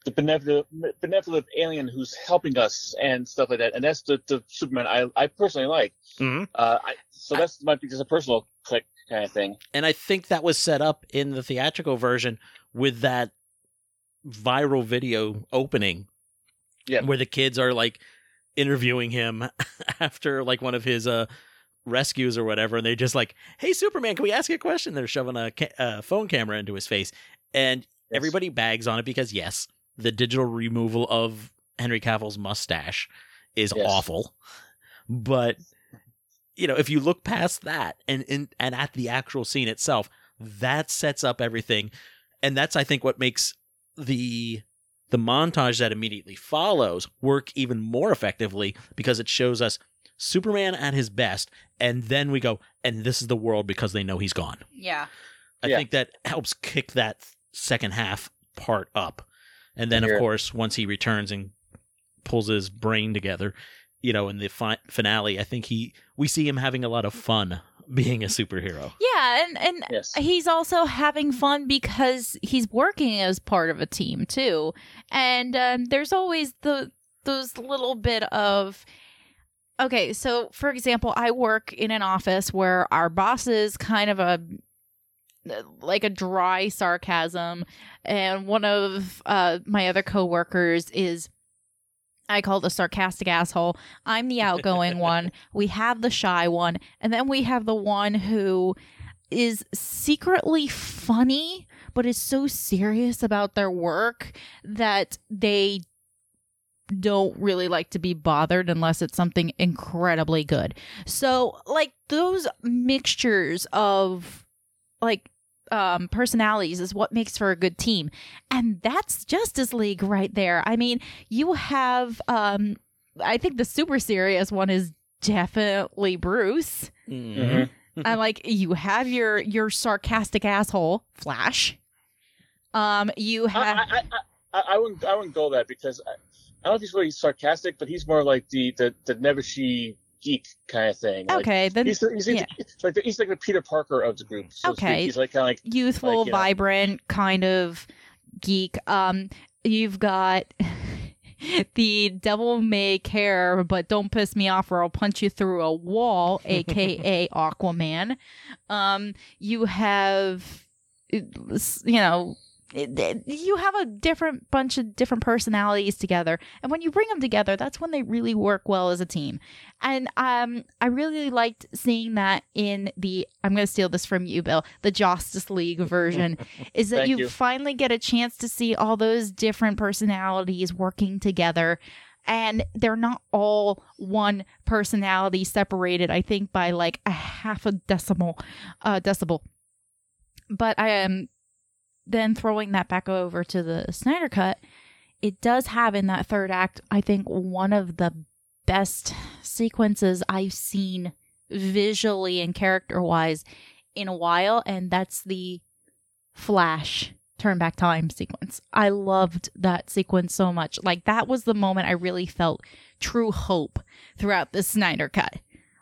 the benevolent benevolent alien who's helping us and stuff like that, and that's the the Superman I I personally like.
Mhm.
Uh, I, so that's might be just a personal click kind of thing.
and I think that was set up in the theatrical version with that viral video opening.
Yeah.
Where the kids are like interviewing him after like one of his uh rescues or whatever and they're just like, "Hey Superman, can we ask you a question?" They're shoving a ca- uh, phone camera into his face and
Yes.
everybody bags on it because yes, the digital removal of Henry Cavill's mustache is
Yes.
awful. But you know, if you look past that and, and and at the actual scene itself, that sets up everything, and that's I think what makes the the montage that immediately follows work even more effectively because it shows us Superman at his best, and then we go, and this is the world because they know he's gone.
Yeah.
I
Yeah.
think that helps kick that second half part up. And then, of course, once he returns and pulls his brain together, you know, in the fi- finale, I think he we see him having a lot of fun being a superhero.
Yeah, and and
Yes.
he's also having fun because he's working as part of a team too and um, there's always the those little bit of okay so for example i work in an office where our boss is kind of a like a dry sarcasm and one of uh, my other coworkers is I call the sarcastic asshole. I'm the outgoing one. We have the shy one, and then we have the one who is secretly funny but is so serious about their work that they don't really like to be bothered unless it's something incredibly good. So, like those mixtures of like um personalities is what makes for a good team. And that's Justice League right there. I mean, you have um I think the super serious one is definitely Bruce.
Mhm.
and like you have your your sarcastic asshole Flash. Um, you have
I, I, I, I wouldn't I wouldn't go that because I, I don't know if he's really sarcastic, but he's more like the the the Nebuchadnezzar geek kind of thing. Like,
okay. Then
He's, the, he's,
yeah.
he's like the, he's like the Peter Parker of the group. So.
Okay.
He's like kind of like
youthful,
like, you know.
vibrant kind of geek. Um, you've got the devil may care, but don't piss me off or I'll punch you through a wall, aka Aquaman. Um, you have, you know, it- it- you have a different bunch of different personalities together and when you bring them together that's when they really work well as a team and um i really liked seeing that in the i'm going to steal this from you bill the justice league version is that you,
you.
finally get a chance to see all those different personalities working together and they're not all one personality separated i think by like a half a decimal uh decibel but i am then throwing that back over to the snyder cut it does have in that third act i think one of the best sequences i've seen visually and character wise in a while and that's the flash turn back time sequence. I loved that sequence so much. Like that was the moment I really felt true hope throughout the Snyder cut.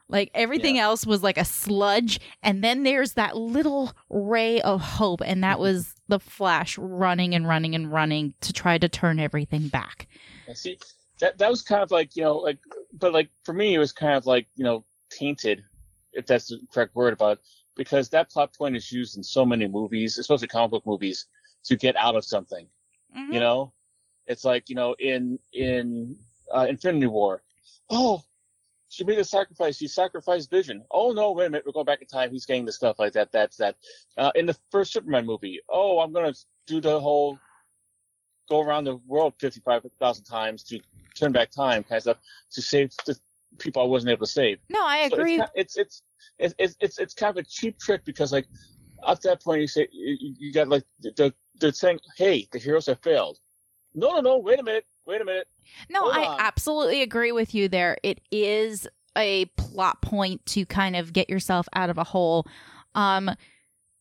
Like everything else was like a sludge and then there's that little ray of hope and that was the Flash running and running and running to try to turn everything back.
And see, that that was kind of like you know, like, but like for me, it was kind of like you know, tainted, if that's the correct word about it, because that plot point is used in so many movies, especially comic book movies, to get out of something.
Mm-hmm.
You know, it's like you know, in in uh, Infinity War, oh, she made a sacrifice. She sacrificed Vision. Oh no, wait a minute, we're going back in time. He's getting the stuff like that. That's that. Uh, in the first Superman movie, oh, I'm gonna do the whole go around the world 55,000 times to turn back time kind of stuff to save the people I wasn't able to save.
No, I
So
agree.
It's it's it's it's it's, it's kind of a cheap trick because like at that point you say you, you got like they're, they're saying hey the heroes have failed. No no no wait a minute wait a minute
No,
Hold
I
on.
absolutely agree with you there. It is a plot point to kind of get yourself out of a hole. Um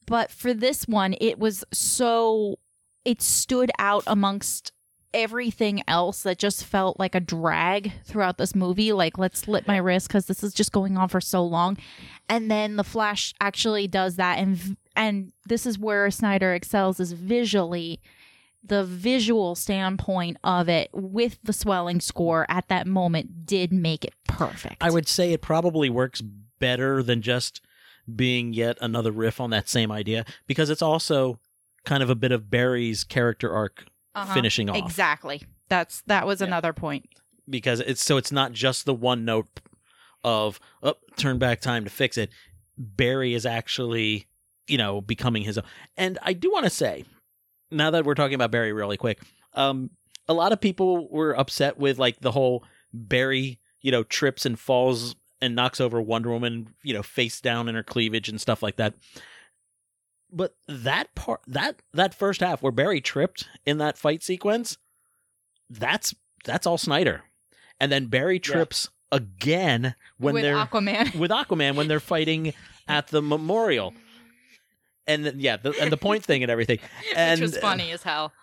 but for this one it was so it stood out amongst everything else that just felt like a drag throughout this movie like let's slit my wrist cuz this is just going on for so long. And then the Flash actually does that and and this is where Snyder excels is visually the visual standpoint of it with the swelling score at that moment did make it perfect.
I would say it probably works better than just being yet another riff on that same idea because it's also kind of a bit of Barry's character arc
Uh-huh.
finishing off.
Exactly. That's that was
Yeah.
another point.
because it's so it's not just the one note of oh, turn back time to fix it. Barry is actually, you know, becoming his own. And I do want to say, now that we're talking about Barry really quick, um, a lot of people were upset with like the whole Barry, you know, trips and falls and knocks over Wonder Woman, you know, face down in her cleavage and stuff like that. But that part, that that first half where Barry tripped in that fight sequence, that's that's all Snyder, and then Barry trips again when
with
they're
Aquaman.
with Aquaman when they're fighting at the memorial, and then, yeah, the, and the point thing and everything. And
which was funny as hell.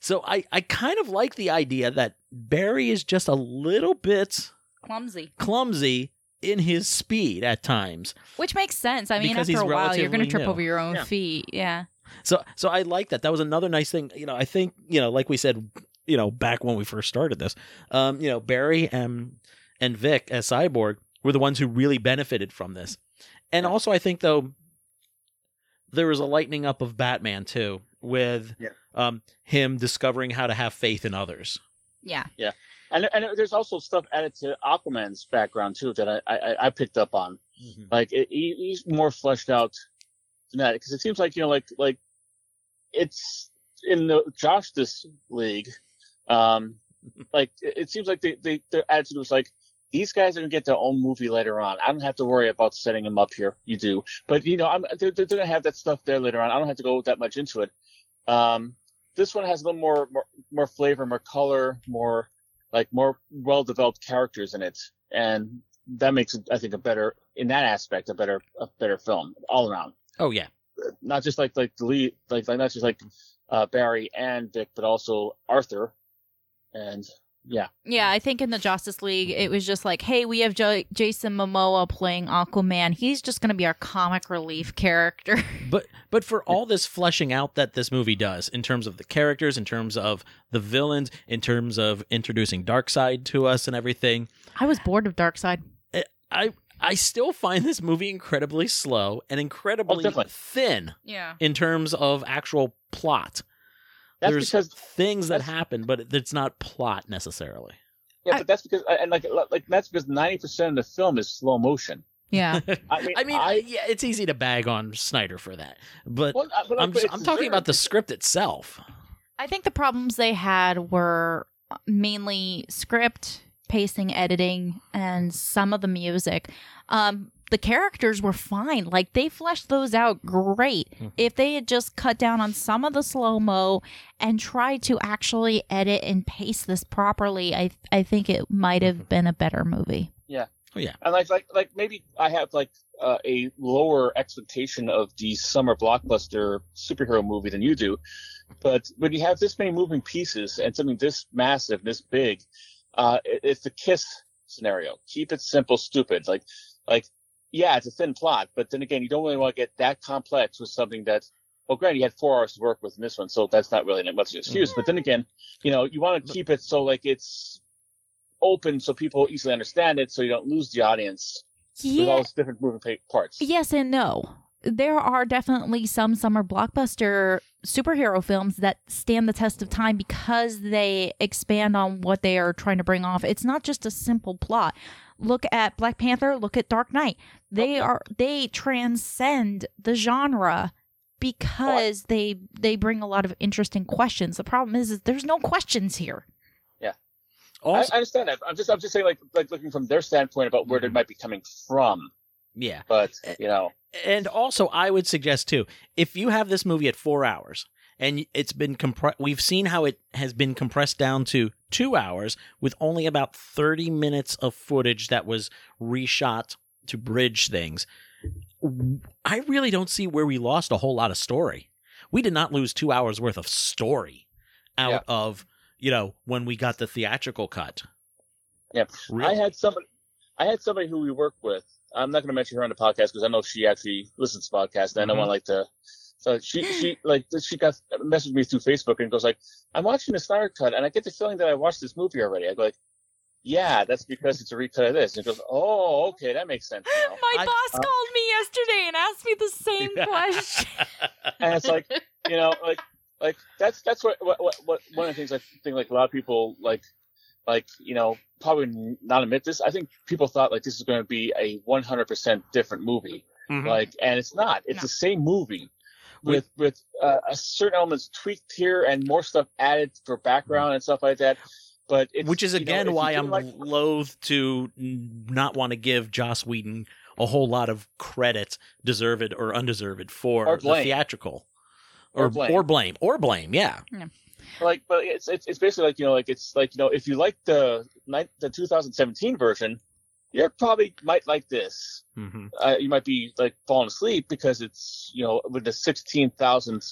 So I I kind of like the idea that Barry is just a little bit
Clumsy.
clumsy in his speed at times.
Which makes sense. I mean,
Because
after a while you're gonna trip
new.
over your own
Yeah.
feet. Yeah.
So so I like that. That was another nice thing. You know, I think, you know, like we said, you know, back when we first started this, um, you know, Barry and and Vic as Cyborg were the ones who really benefited from this. And also I think though there was a lightening up of Batman too with
Yeah.
um him discovering how to have faith in others.
Yeah. Yeah.
And and there's also stuff added to Aquaman's background too that I I, I picked up on like it, he, he's more fleshed out than that because it seems like you know like like it's in the Justice League um like it, it seems like they, they their attitude was like these guys are gonna get their own movie later on. I don't have to worry about setting them up here. You do, but you know, I'm they're, they're gonna have that stuff there later on. I don't have to go that much into it. Um, this one has a little more more, more flavor, more color, more like more well developed characters in it, and that makes it, I think, a better in that aspect, a better a better film all around.
Oh yeah.
Not just like like the lead, like, like not just like uh, Barry and Dick, but also Arthur, and yeah,
Yeah, I think in the Justice League, it was just like, hey, we have J- Jason Momoa playing Aquaman. He's just going to be our comic relief character.
But but for all this fleshing out that this movie does in terms of the characters, in terms of the villains, in terms of introducing Darkseid to us and everything,
I was bored of Darkseid.
Eh, I I still find this movie incredibly slow and incredibly oh,
definitely.
thin
Yeah.
in terms of actual plot.
That's
There's
because
things that happen, but it's not plot necessarily.
yeah,
I-
but that's because and like like that's because ninety percent of the film is slow motion.
Yeah.
I mean,
I mean,
I,
yeah, it's easy to bag on Snyder for that, but
well, I- but,
I'm
but
I'm talking about the script itself.
I think the problems they had were mainly script, pacing, editing, and some of the music. Um, the characters were fine. Like they fleshed those out great.
Mhm.
If they had just cut down on some of the slow mo and tried to actually edit and pace this properly, I I think it might have been a better movie. Yeah. Oh yeah.
And like like like maybe I have like uh, a lower expectation of the summer blockbuster superhero movie than you do, but when you have this many moving pieces and something this massive, this big, uh, it, it's the kiss scenario. Keep it simple, stupid. Like like yeah, it's a thin plot, but then again, you don't really want to get that complex with something that's Well, granted, you had four hours to work with in this one, so that's not really much of an excuse. Mm-hmm. But then again, you know, you want to keep it so like it's open so people easily understand it, so you don't lose the audience with all
Yeah.
these different moving parts.
Yes and no. There are definitely some summer blockbuster superhero films that stand the test of time because they expand on what they are trying to bring off. It's not just a simple plot. Look at Black Panther, look at Dark Knight. They
Okay.
are they transcend the genre because they they bring a lot of interesting questions. The problem is, is there's no questions here.
Yeah.
Also,
I understand that. I'm just, I'm just saying, like, like looking from their standpoint about where they
Mhm.
might be coming from.
yeah,
But
Eh,
you know,
and also I would suggest too, if you have this movie at four hours and it's been compressed, we've seen how it has been compressed down to two hours with only about thirty minutes of footage that was reshot to bridge things. I really don't see where we lost a whole lot of story. We did not lose two hours worth of story out
Yeah.
of you know when we got the theatrical cut.
Yeah.
Real-
I had somebody, I had somebody who we work with. I'm not going to mention her on the podcast because I know she actually listens to podcasts, and I don't want like to. So she, she like she got messaged me through Facebook and goes like, "I'm watching the Snyder cut, and I get the feeling that I watched this movie already." I go like, "Yeah, that's because it's a recut of this." And goes, "Oh, okay, that makes sense." Now.
My
I-
boss
uh,
called me yesterday and asked me the same question.
and it's like you know like like that's that's what what, what, what one of the things I think like a lot of people like like you know probably not admit this. I think people thought like this is going to be a 100% different movie,
Mhm.
like and it's not. It's
No.
the same movie with with uh, a certain elements tweaked here and more stuff added for background and stuff like that. But it's,
which is
you know,
again why I'm
like-
loath to not want to give Joss Whedon a whole lot of credit, deserved or undeserved, for
Or
the theatrical,
Or
or
blame.
or blame, or blame. Yeah,
like but it's, it's it's basically like you know like it's like you know if you like the the 2017 version you probably might like this.
Hmm
uh, you might be like falling asleep because it's you know with the 16,000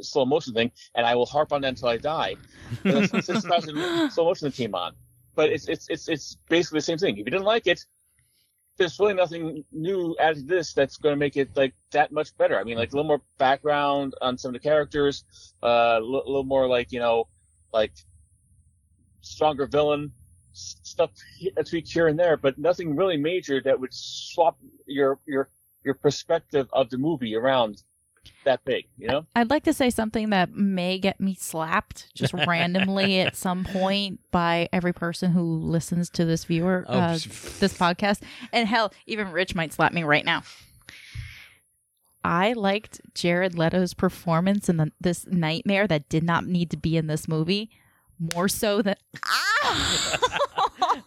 slow motion thing and I will harp on that until I die. But it's 6,000 slow motion that came on. But it's it's it's it's basically the same thing. If you didn't like it there's really nothing new added to this that's going to make it like that much better. I mean, like a little more background on some of the characters, uh, a little more like you know, like stronger villain stuff a tweak here and there, but nothing really major that would swap your your your perspective of the movie around that big. You know?
I'd like to say something that may get me slapped just randomly at some point by every person who listens to this viewer,
Oh,
uh, this podcast. And hell, even Rich might slap me right now. I liked Jared Leto's performance in the, this nightmare that did not need to be in this movie more so than. Ah!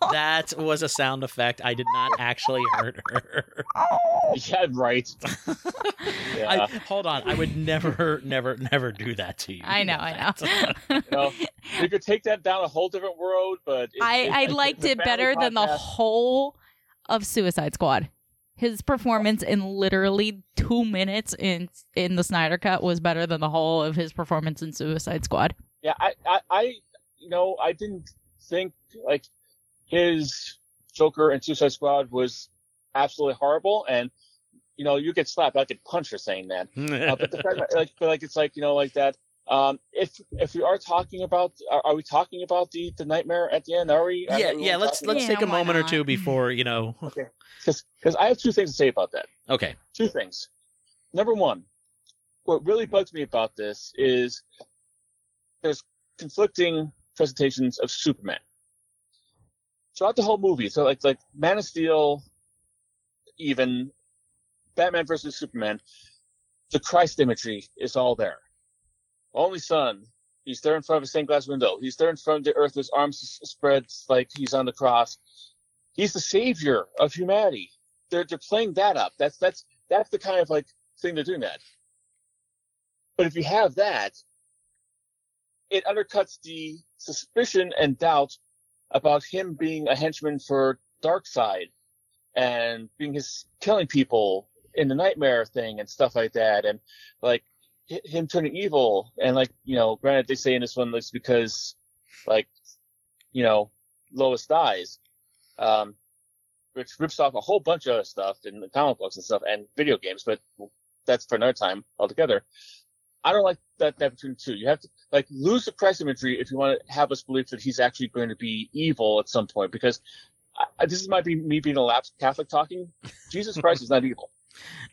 that was a sound effect. I did not actually hurt her.
Yeah, right. Yeah.
I, hold on, I would never, never, never do that to you.
I know, I know.
You know, you could take that down a whole different road, but it-
I,
it-
I liked it
family
better than the whole of Suicide Squad. His performance in literally two minutes in in the Snyder Cut was better than the whole of his performance in Suicide Squad.
Yeah, I, I, I, you know, I didn't think like his Joker and Suicide Squad was absolutely horrible, and you know, you get slapped. I could punch for saying that. Uh, but the fact that, like, but like, it's like you know, like that. Um, if if we are talking about, are, are we talking about the the nightmare at the end? Are we? Are
yeah,
we
yeah. Let's let's take a
why
moment or two before you know.
because because I have two things to say about that.
Okay.
Two things. Number one, what really bugs me about this is there's conflicting presentations of Superman throughout the whole movie. So like like Man of Steel, even Batman versus Superman, the Christ imagery is all there. Only Son, he's there in front of a stained glass window. He's there in front of the earth with his arms spread like he's on the cross. He's the savior of humanity. They're they're playing that up. That's that's that's the kind of like thing they're doing that. But if you have that, it undercuts the suspicion and doubt about him being a henchman for Darkseid and being his killing people in the nightmare thing and stuff like that, and like him turning evil. And like you know, granted, they say in this one it's because like you know Lois dies, um, which rips off a whole bunch of stuff in the comic books and stuff and video games, but that's for another time altogether. I don't like that, that between the two. You have to like lose the Christ imagery if you want to have us believe that he's actually going to be evil at some point. Because I, this might be me being a lapsed Catholic talking. Jesus Christ is not evil.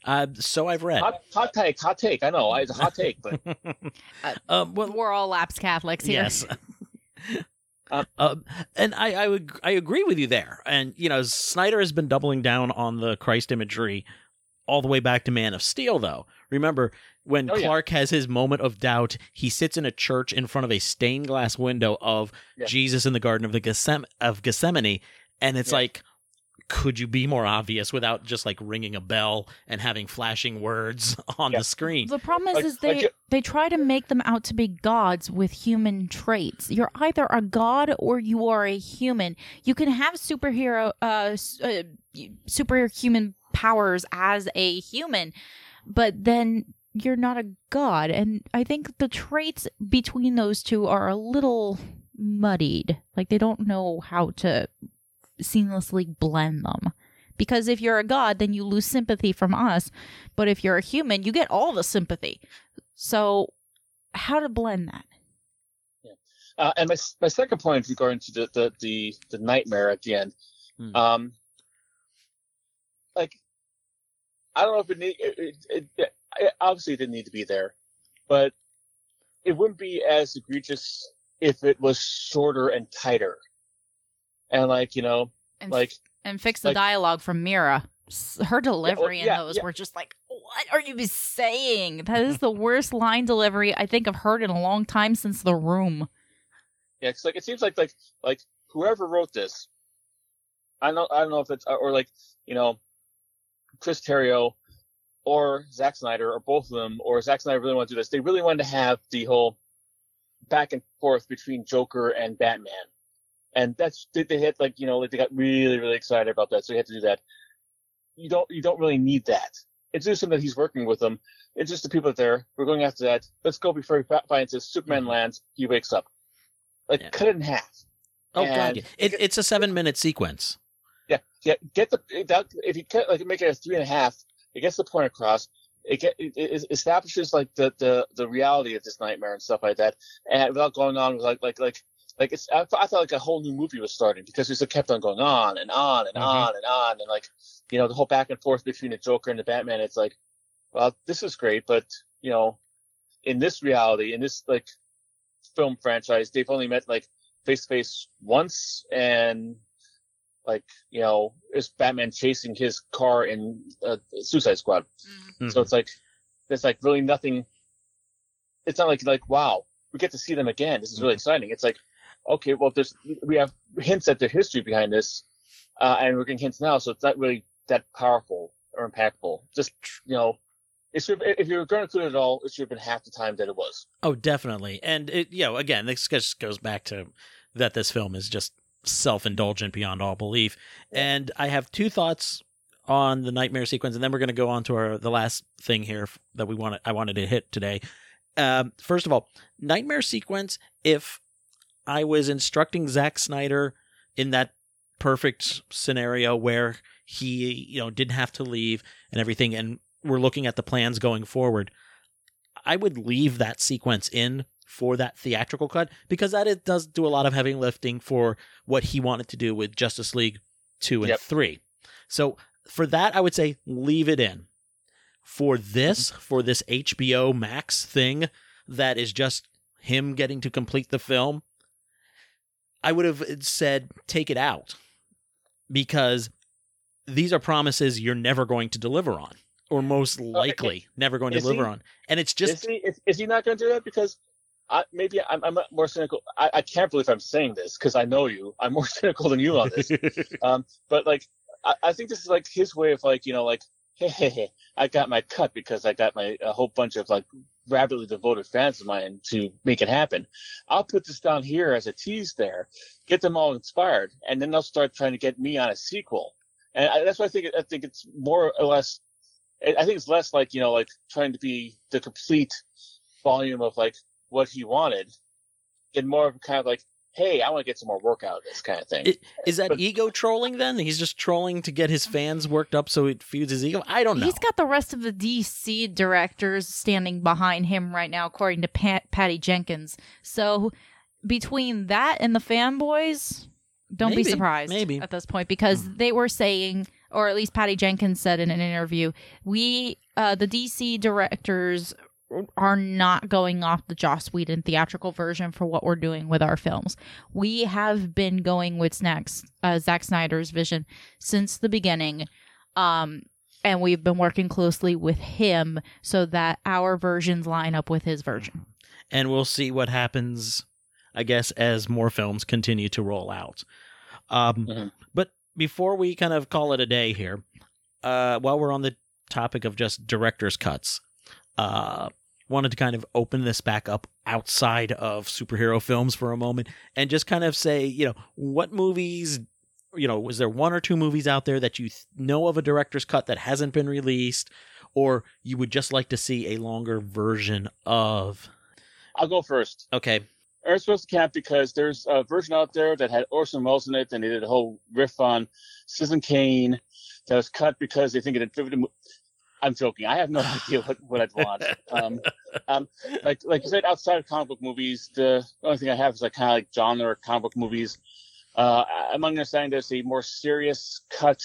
Uh, so I've read.
Hot, hot take, hot take. I know it's a hot take, but
um, well,
We're all lapsed Catholics here.
yes. Um, and I, I would I agree with you there. And you know, Snyder has been doubling down on the Christ imagery all the way back to Man of Steel, though. Remember when
Oh, yeah.
Clark has his moment of doubt, he sits in a church in front of a stained glass window of
Yeah.
Jesus in the Garden of the Gethsem- of Gethsemane, and it's
Yeah.
like, could you be more obvious without just like ringing a bell and having flashing words on
Yeah.
the screen?
The problem is,
Like-
is they
like
they try to make them out to be gods with human traits. You're either a god or you are a human. You can have superhero, uh, uh superhuman powers as a human, but then you're not a god. And I think the traits between those two are a little muddied. Like they don't know how to seamlessly blend them. Because if you're a god, then you lose sympathy from us. But if you're a human, you get all the sympathy. So, how to blend that?
uh, and my my second point regarding to the the the, the nightmare at the end,
Hmm.
um, like I don't know if it need it, it, it, it obviously it didn't need to be there, but it wouldn't be as egregious if it was shorter and tighter, and like you know
And,
like
and fix the
like-
dialogue from Mera. Her oh, delivery
yeah,
in those
yeah.
were just like, what are you saying? That is the worst line delivery I think I've heard in a long time since The Room.
Yeah, 'cause like it seems like like like whoever wrote this, I don't I don't know if it's or like you know, Chris Terrio or Zack Snyder or both of them or Zack Snyder really want to do this. They really wanted to have the whole back and forth between Joker and Batman, and that's they, they had like you know like they got really really excited about that, so they had to do that. You don't you don't really need that. It's just something that he's working with them. It's just the people that there. We're going after that. Let's go before he finds his Superman mm-hmm. lands. He wakes up. Like
Yeah.
cut it in half.
Oh god, yeah. it, it's a seven minute sequence.
Yeah, yeah. Get the that, if you cut like make it a three and a half, it gets the point across. It get it, it establishes like the, the the reality of this nightmare and stuff like that, and without going on with like like like like it's I, I thought like a whole new movie was starting because it just kept on going on and on and
Mhm.
on and on and like you know the whole back and forth between the Joker and the Batman. It's like, well, this is great, but you know, in this reality, in this like film franchise, they've only met like face to face once and like you know is batman chasing his car in uh, suicide squad. So it's like there's like really nothing it's not like like wow we get to see them again. This is really exciting. It's like okay well there's we have hints at the history behind this uh, and we're getting hints now so it's not really that powerful or impactful. Just you know it should, if you were going to include it all it should have been half the time that it was.
Oh, definitely. And it, you know, again, this just goes back to that this film is just self-indulgent beyond all belief. And I have two thoughts on the nightmare sequence, and then we're going to go on to our the last thing here that we wanted I wanted to hit today. Um, first of all, nightmare sequence. If I was instructing Zack Snyder in that perfect scenario where he, you know, didn't have to leave and everything, and we're looking at the plans going forward, I would leave that sequence in for that theatrical cut because that it does do a lot of heavy lifting for what he wanted to do with Justice League 2 and
Yep.
3. So for that I would say leave it in. For this, mm-hmm. for this HBO Max thing that is just him getting to complete the film, I would have said take it out because these are promises you're never going to deliver on, or most oh, likely never going to
is
deliver
he-
on. And it's just
is he is, is he not going to do that? Because I, maybe I'm, I'm more cynical. I, I can't believe I'm saying this because I know you. I'm more cynical than you on this. um, but like, I, I think this is like his way of like, you know, like, hey, hey, hey, I got my cut because I got my a whole bunch of like rabidly devoted fans of mine to make it happen. I'll put this down here as a tease there, get them all inspired, and then they'll start trying to get me on a sequel. And I, that's why I think I think it's more or less. I think it's less like you know like trying to be the complete volume of like what he wanted, and more of kind of like, hey, I want to get some more work out of this kind of thing.
It- is that
But-
ego trolling then? He's just trolling to get his fans worked up so it feeds his ego? I don't know.
He's got the rest of the DC directors standing behind him right now, according to Pat- Patty Jenkins. So between that and the fanboys, don't
Maybe,
be surprised
maybe.
at this point because they were saying, or at least Patty Jenkins said in an interview, we, uh, the DC directors are not going off the Joss Whedon theatrical version for what we're doing with our films. We have been going with Snacks, uh, Zack Snyder's vision since the beginning. Um, and we've been working closely with him so that our versions line up with his version.
and we'll see what happens, I guess, as more films continue to roll out. Um,
Mhm.
But before we kind of call it a day here, uh, while we're on the topic of just director's cuts, uh, wanted to kind of open this back up outside of superhero films for a moment and just kind of say, you know, what movies, you know, was there one or two movies out there that you th- know of a director's cut that hasn't been released, or you would just like to see a longer version of?
I'll go first.
Okay,
Supposed to Camp because there's a version out there that had Orson Welles in it, and they did a whole riff on Citizen Kane that was cut because they think it had driven. the mo- I'm joking. I have no idea what, what I'd want. Um, um, like like you said, outside of comic book movies, the only thing I have is like kind of like genre comic book movies. Uh, I'm understanding there's a more serious cut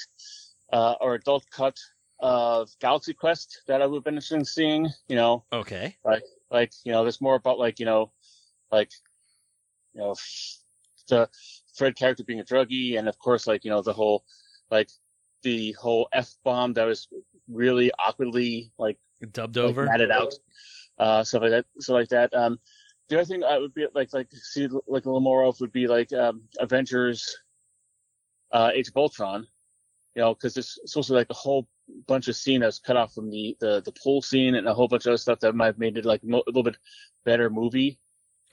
uh, or adult cut of Galaxy Quest that I would have been interested in seeing. You know,
okay.
like you know there's more about like you know like you know the fred character being a druggie and of course like you know the whole like the whole f bomb that was really awkwardly like,
Dubbed
like
over.
matted out uh stuff like that stuff like that um the other thing i would be like like see like a little more of would be like um avengers uh age of ultron you know because it's supposed to be like a whole bunch of scene that's cut off from the the the pool scene and a whole bunch of other stuff that might have made it like mo- a little bit better movie.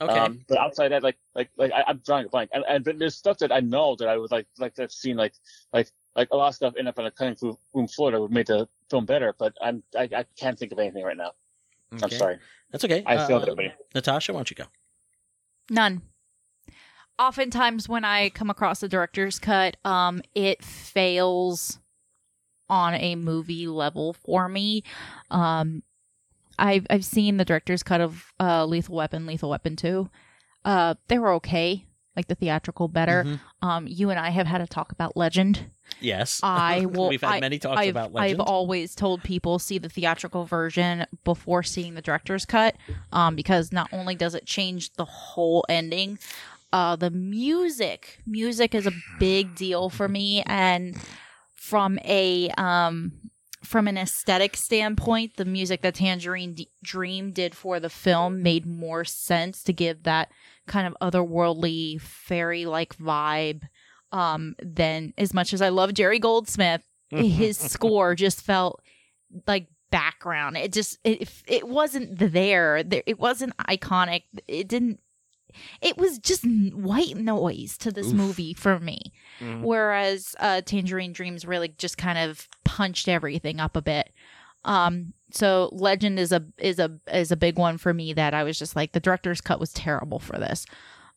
Okay.
Um, but outside that, like like like I, I'm drawing a blank, and, and but there's stuff that I know that I would like like to have seen like like like a lot of stuff end up on a cutting room floor that would make the film better. But I'm I, I can't think of anything right now. I'm sorry.
That's okay.
I failed
Uh,
everybody.
Natasha, why don't you go?
None. Oftentimes, when I come across a director's cut, um, it fails on a movie level for me. Um, I've I've seen the director's cut of uh, Lethal Weapon, Lethal Weapon Two. Uh, they were okay, like the theatrical better.
Mhm.
Um, you and I have had a talk about Legend.
Yes.
I will-
We've had
I-
many talks
I've,
about Legend.
I've always told people see the theatrical version before seeing the director's cut, um, because not only does it change the whole ending, uh, the music, music is a big deal for me, and from a um, from an aesthetic standpoint, the music that Tangerine D- Dream did for the film made more sense to give that kind of otherworldly fairy like vibe. Um, than as much as I love Jerry Goldsmith, his score just felt like background. It just it it wasn't there. There it wasn't iconic. It didn't. It was just white noise to this
Oof.
movie for me.
Mhm.
Whereas uh, Tangerine Dreams really just kind of punched everything up a bit. Um, so Legend is a is a is a big one for me that I was just like the director's cut was terrible for this.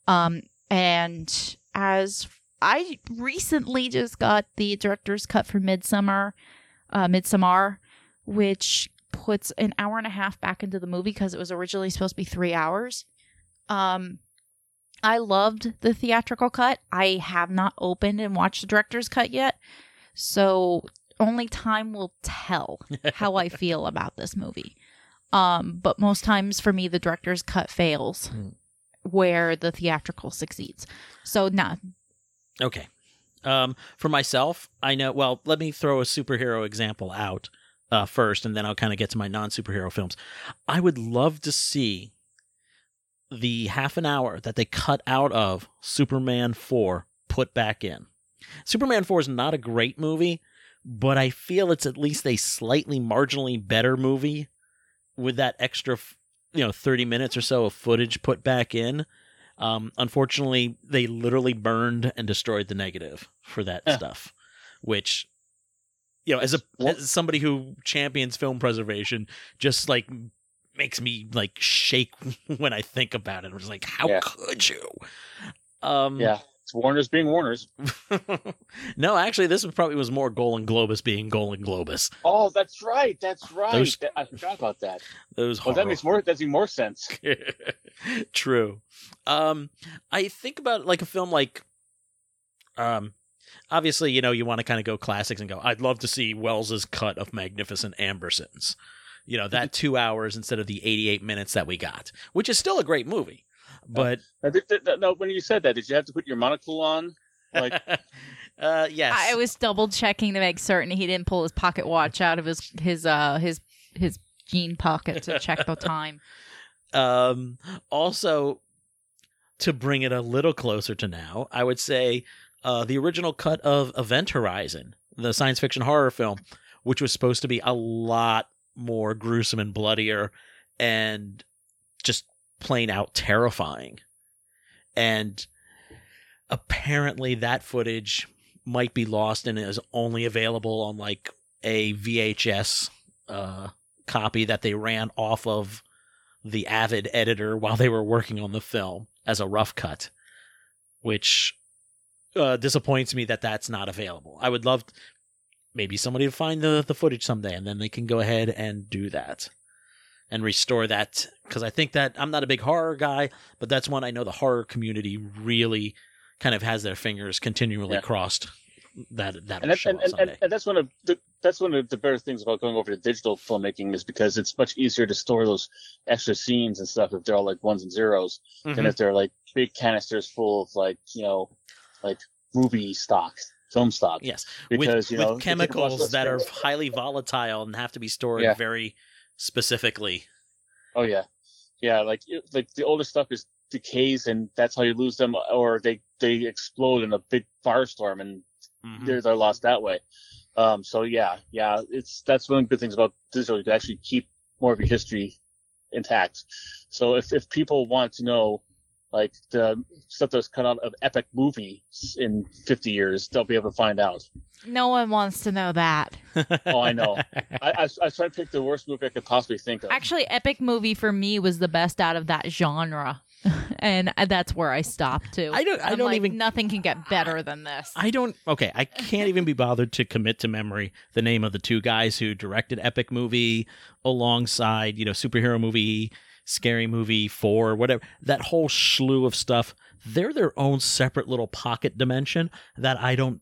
Um, and as I recently just got the director's cut for Midsommar, uh, Midsommar, which puts an hour and a half back into the movie because it was originally supposed to be three hours. Um, I loved the theatrical cut. I have not opened and watched the director's cut yet, so only time will tell how I feel about this movie. Um, but most times for me, the director's cut fails,
Hmm.
where the theatrical succeeds. So, nah,
Okay. Um, for myself, I know. Well, let me throw a superhero example out uh, first, and then I'll kind of get to my non-superhero films. I would love to see the half an hour that they cut out of Superman four put back in. Superman four is not a great movie, but I feel it's at least a slightly marginally better movie with that extra, you know, thirty minutes or so of footage put back in. Um, unfortunately, they literally burned and destroyed the negative for that
Yeah.
stuff, which, you know, as a as somebody who champions film preservation, just like makes me like shake when I think about it. I'm just like, how
Yeah.
could you? Um,
Yeah, it's Warner's being Warner's.
no, actually, this was probably was more Golan Globus being Golan Globus.
Oh, that's right. That's right.
Those-
That- I forgot about that.
Those
Well, that makes more. That's even more sense.
True. Um, I think about like a film like, um, obviously, you know, you want to kind of go classics and go. I'd love to see Welles's cut of Magnificent Ambersons. You know, that two hours instead of the eighty-eight minutes that we got, which is still a great movie. But
Now, did- did- No, when you said that, did you have to put your monocle on? Like,
uh, yes,
I was double checking to make certain he didn't pull his pocket watch out of his his uh his his jean pocket to check the time.
Um, also, to bring it a little closer to now, I would say uh, the original cut of Event Horizon, the science fiction horror film, which was supposed to be a lot more gruesome and bloodier and just plain out terrifying. And apparently, that footage might be lost and is only available on like a VHS uh, copy that they ran off of the Avid editor while they were working on the film as a rough cut, which uh, disappoints me that that's not available. I would love maybe somebody to find the, the footage someday and then they can go ahead and do that and restore that because I think that I'm not a big horror guy, but that's one I know the horror community really kind of has their fingers continually
Yeah.
crossed. That that
and, that, and, and, and, that's one of the that's one of the better things about going over to digital filmmaking is because it's much easier to store those extra scenes and stuff if they're all like ones and zeros than
Mhm.
if they're like big canisters full of like you know like movie stock film stock
Yes,
because
with,
you know
with
they take up a lot
chemicals that are highly volatile and have to be stored
Yeah.
very specifically.
oh yeah yeah like like the older stuff is decays and that's how you lose them or they they explode in a big firestorm and
Mhm.
they're, they're lost that way. Um, so yeah, yeah, it's that's one of the good things about digital. You can actually keep more of your history intact. So if if people want to know like the stuff that's cut out of epic movies in 50 years, they'll be able to find out.
No one wants to know that.
Oh, I know. I, I, I was trying to pick the worst movie I could possibly think of.
Actually, epic movie for me was the best out of that genre, and that's where I stopped too.
I don't. I
I'm
don't
like,
even.
Nothing can get better than this.
I don't. Okay, I can't even be bothered to commit to memory the name of the two guys who directed Epic Movie alongside, you know, superhero movie, scary movie four, whatever. That whole slew of stuff. They're their own separate little pocket dimension that I don't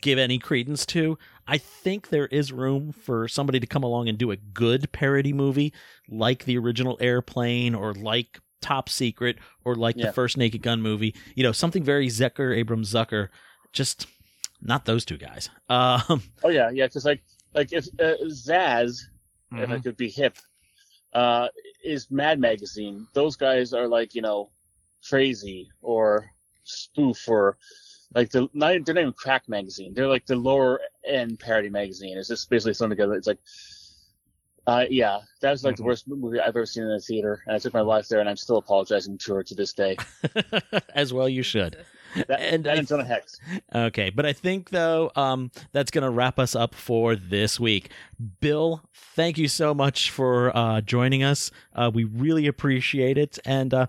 give any credence to. I think there is room for somebody to come along and do a good parody movie like the original Airplane or like Top Secret or like
Yeah.
the first Naked Gun movie. You know, something very Zucker, Abrams Zucker. Just not those two guys. Um,
oh yeah, yeah, because like like if uh, Zaz, if I could be hip, uh, is Mad Magazine. Those guys are like, you know, crazy or spoof or like the not, they're not even crack magazine. They're like the lower end parody magazine. It's just basically thrown together. It's like, uh, yeah, that was like the
Mhm.
worst movie I've ever seen in a theater, and I took my life there, and I'm still apologizing to her to this day.
as well you should.
That,
And
that
I-
and Jonah Hex.
Okay, but I think though um, that's going to wrap us up for this week. Bill, thank you so much for uh, joining us. Uh, we really appreciate it, and uh,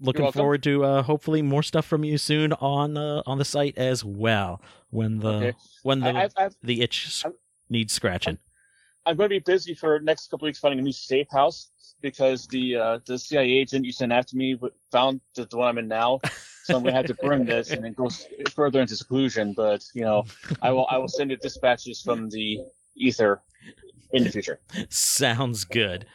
looking forward to uh, hopefully more stuff from you soon on uh, on the site as well. When the
Okay.
when the
I've, I've,
the itch
I'm-
needs scratching.
I'm going to be busy for next couple weeks finding a new safe house because the uh, the CIA agent you sent after me found the, the one I'm in now. So I'm going to have to burn this and then go further into seclusion. But you know, I will I will send you dispatches from the ether in the future.
Sounds good.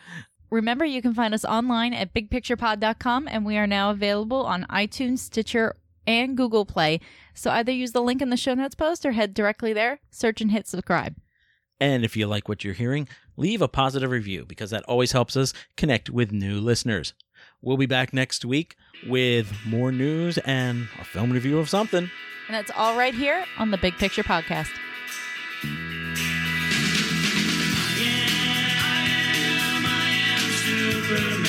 Remember, you can find us online at bigpicturepod.com, and we are now available on iTunes, Stitcher, and Google Play. So either use the link in the show notes post or head directly there, search and hit subscribe.
And if you like what you're hearing, leave a positive review because that always helps us connect with new listeners. We'll be back next week with more news and a film review of something.
And that's all right here on the Big Picture Podcast.
Superman.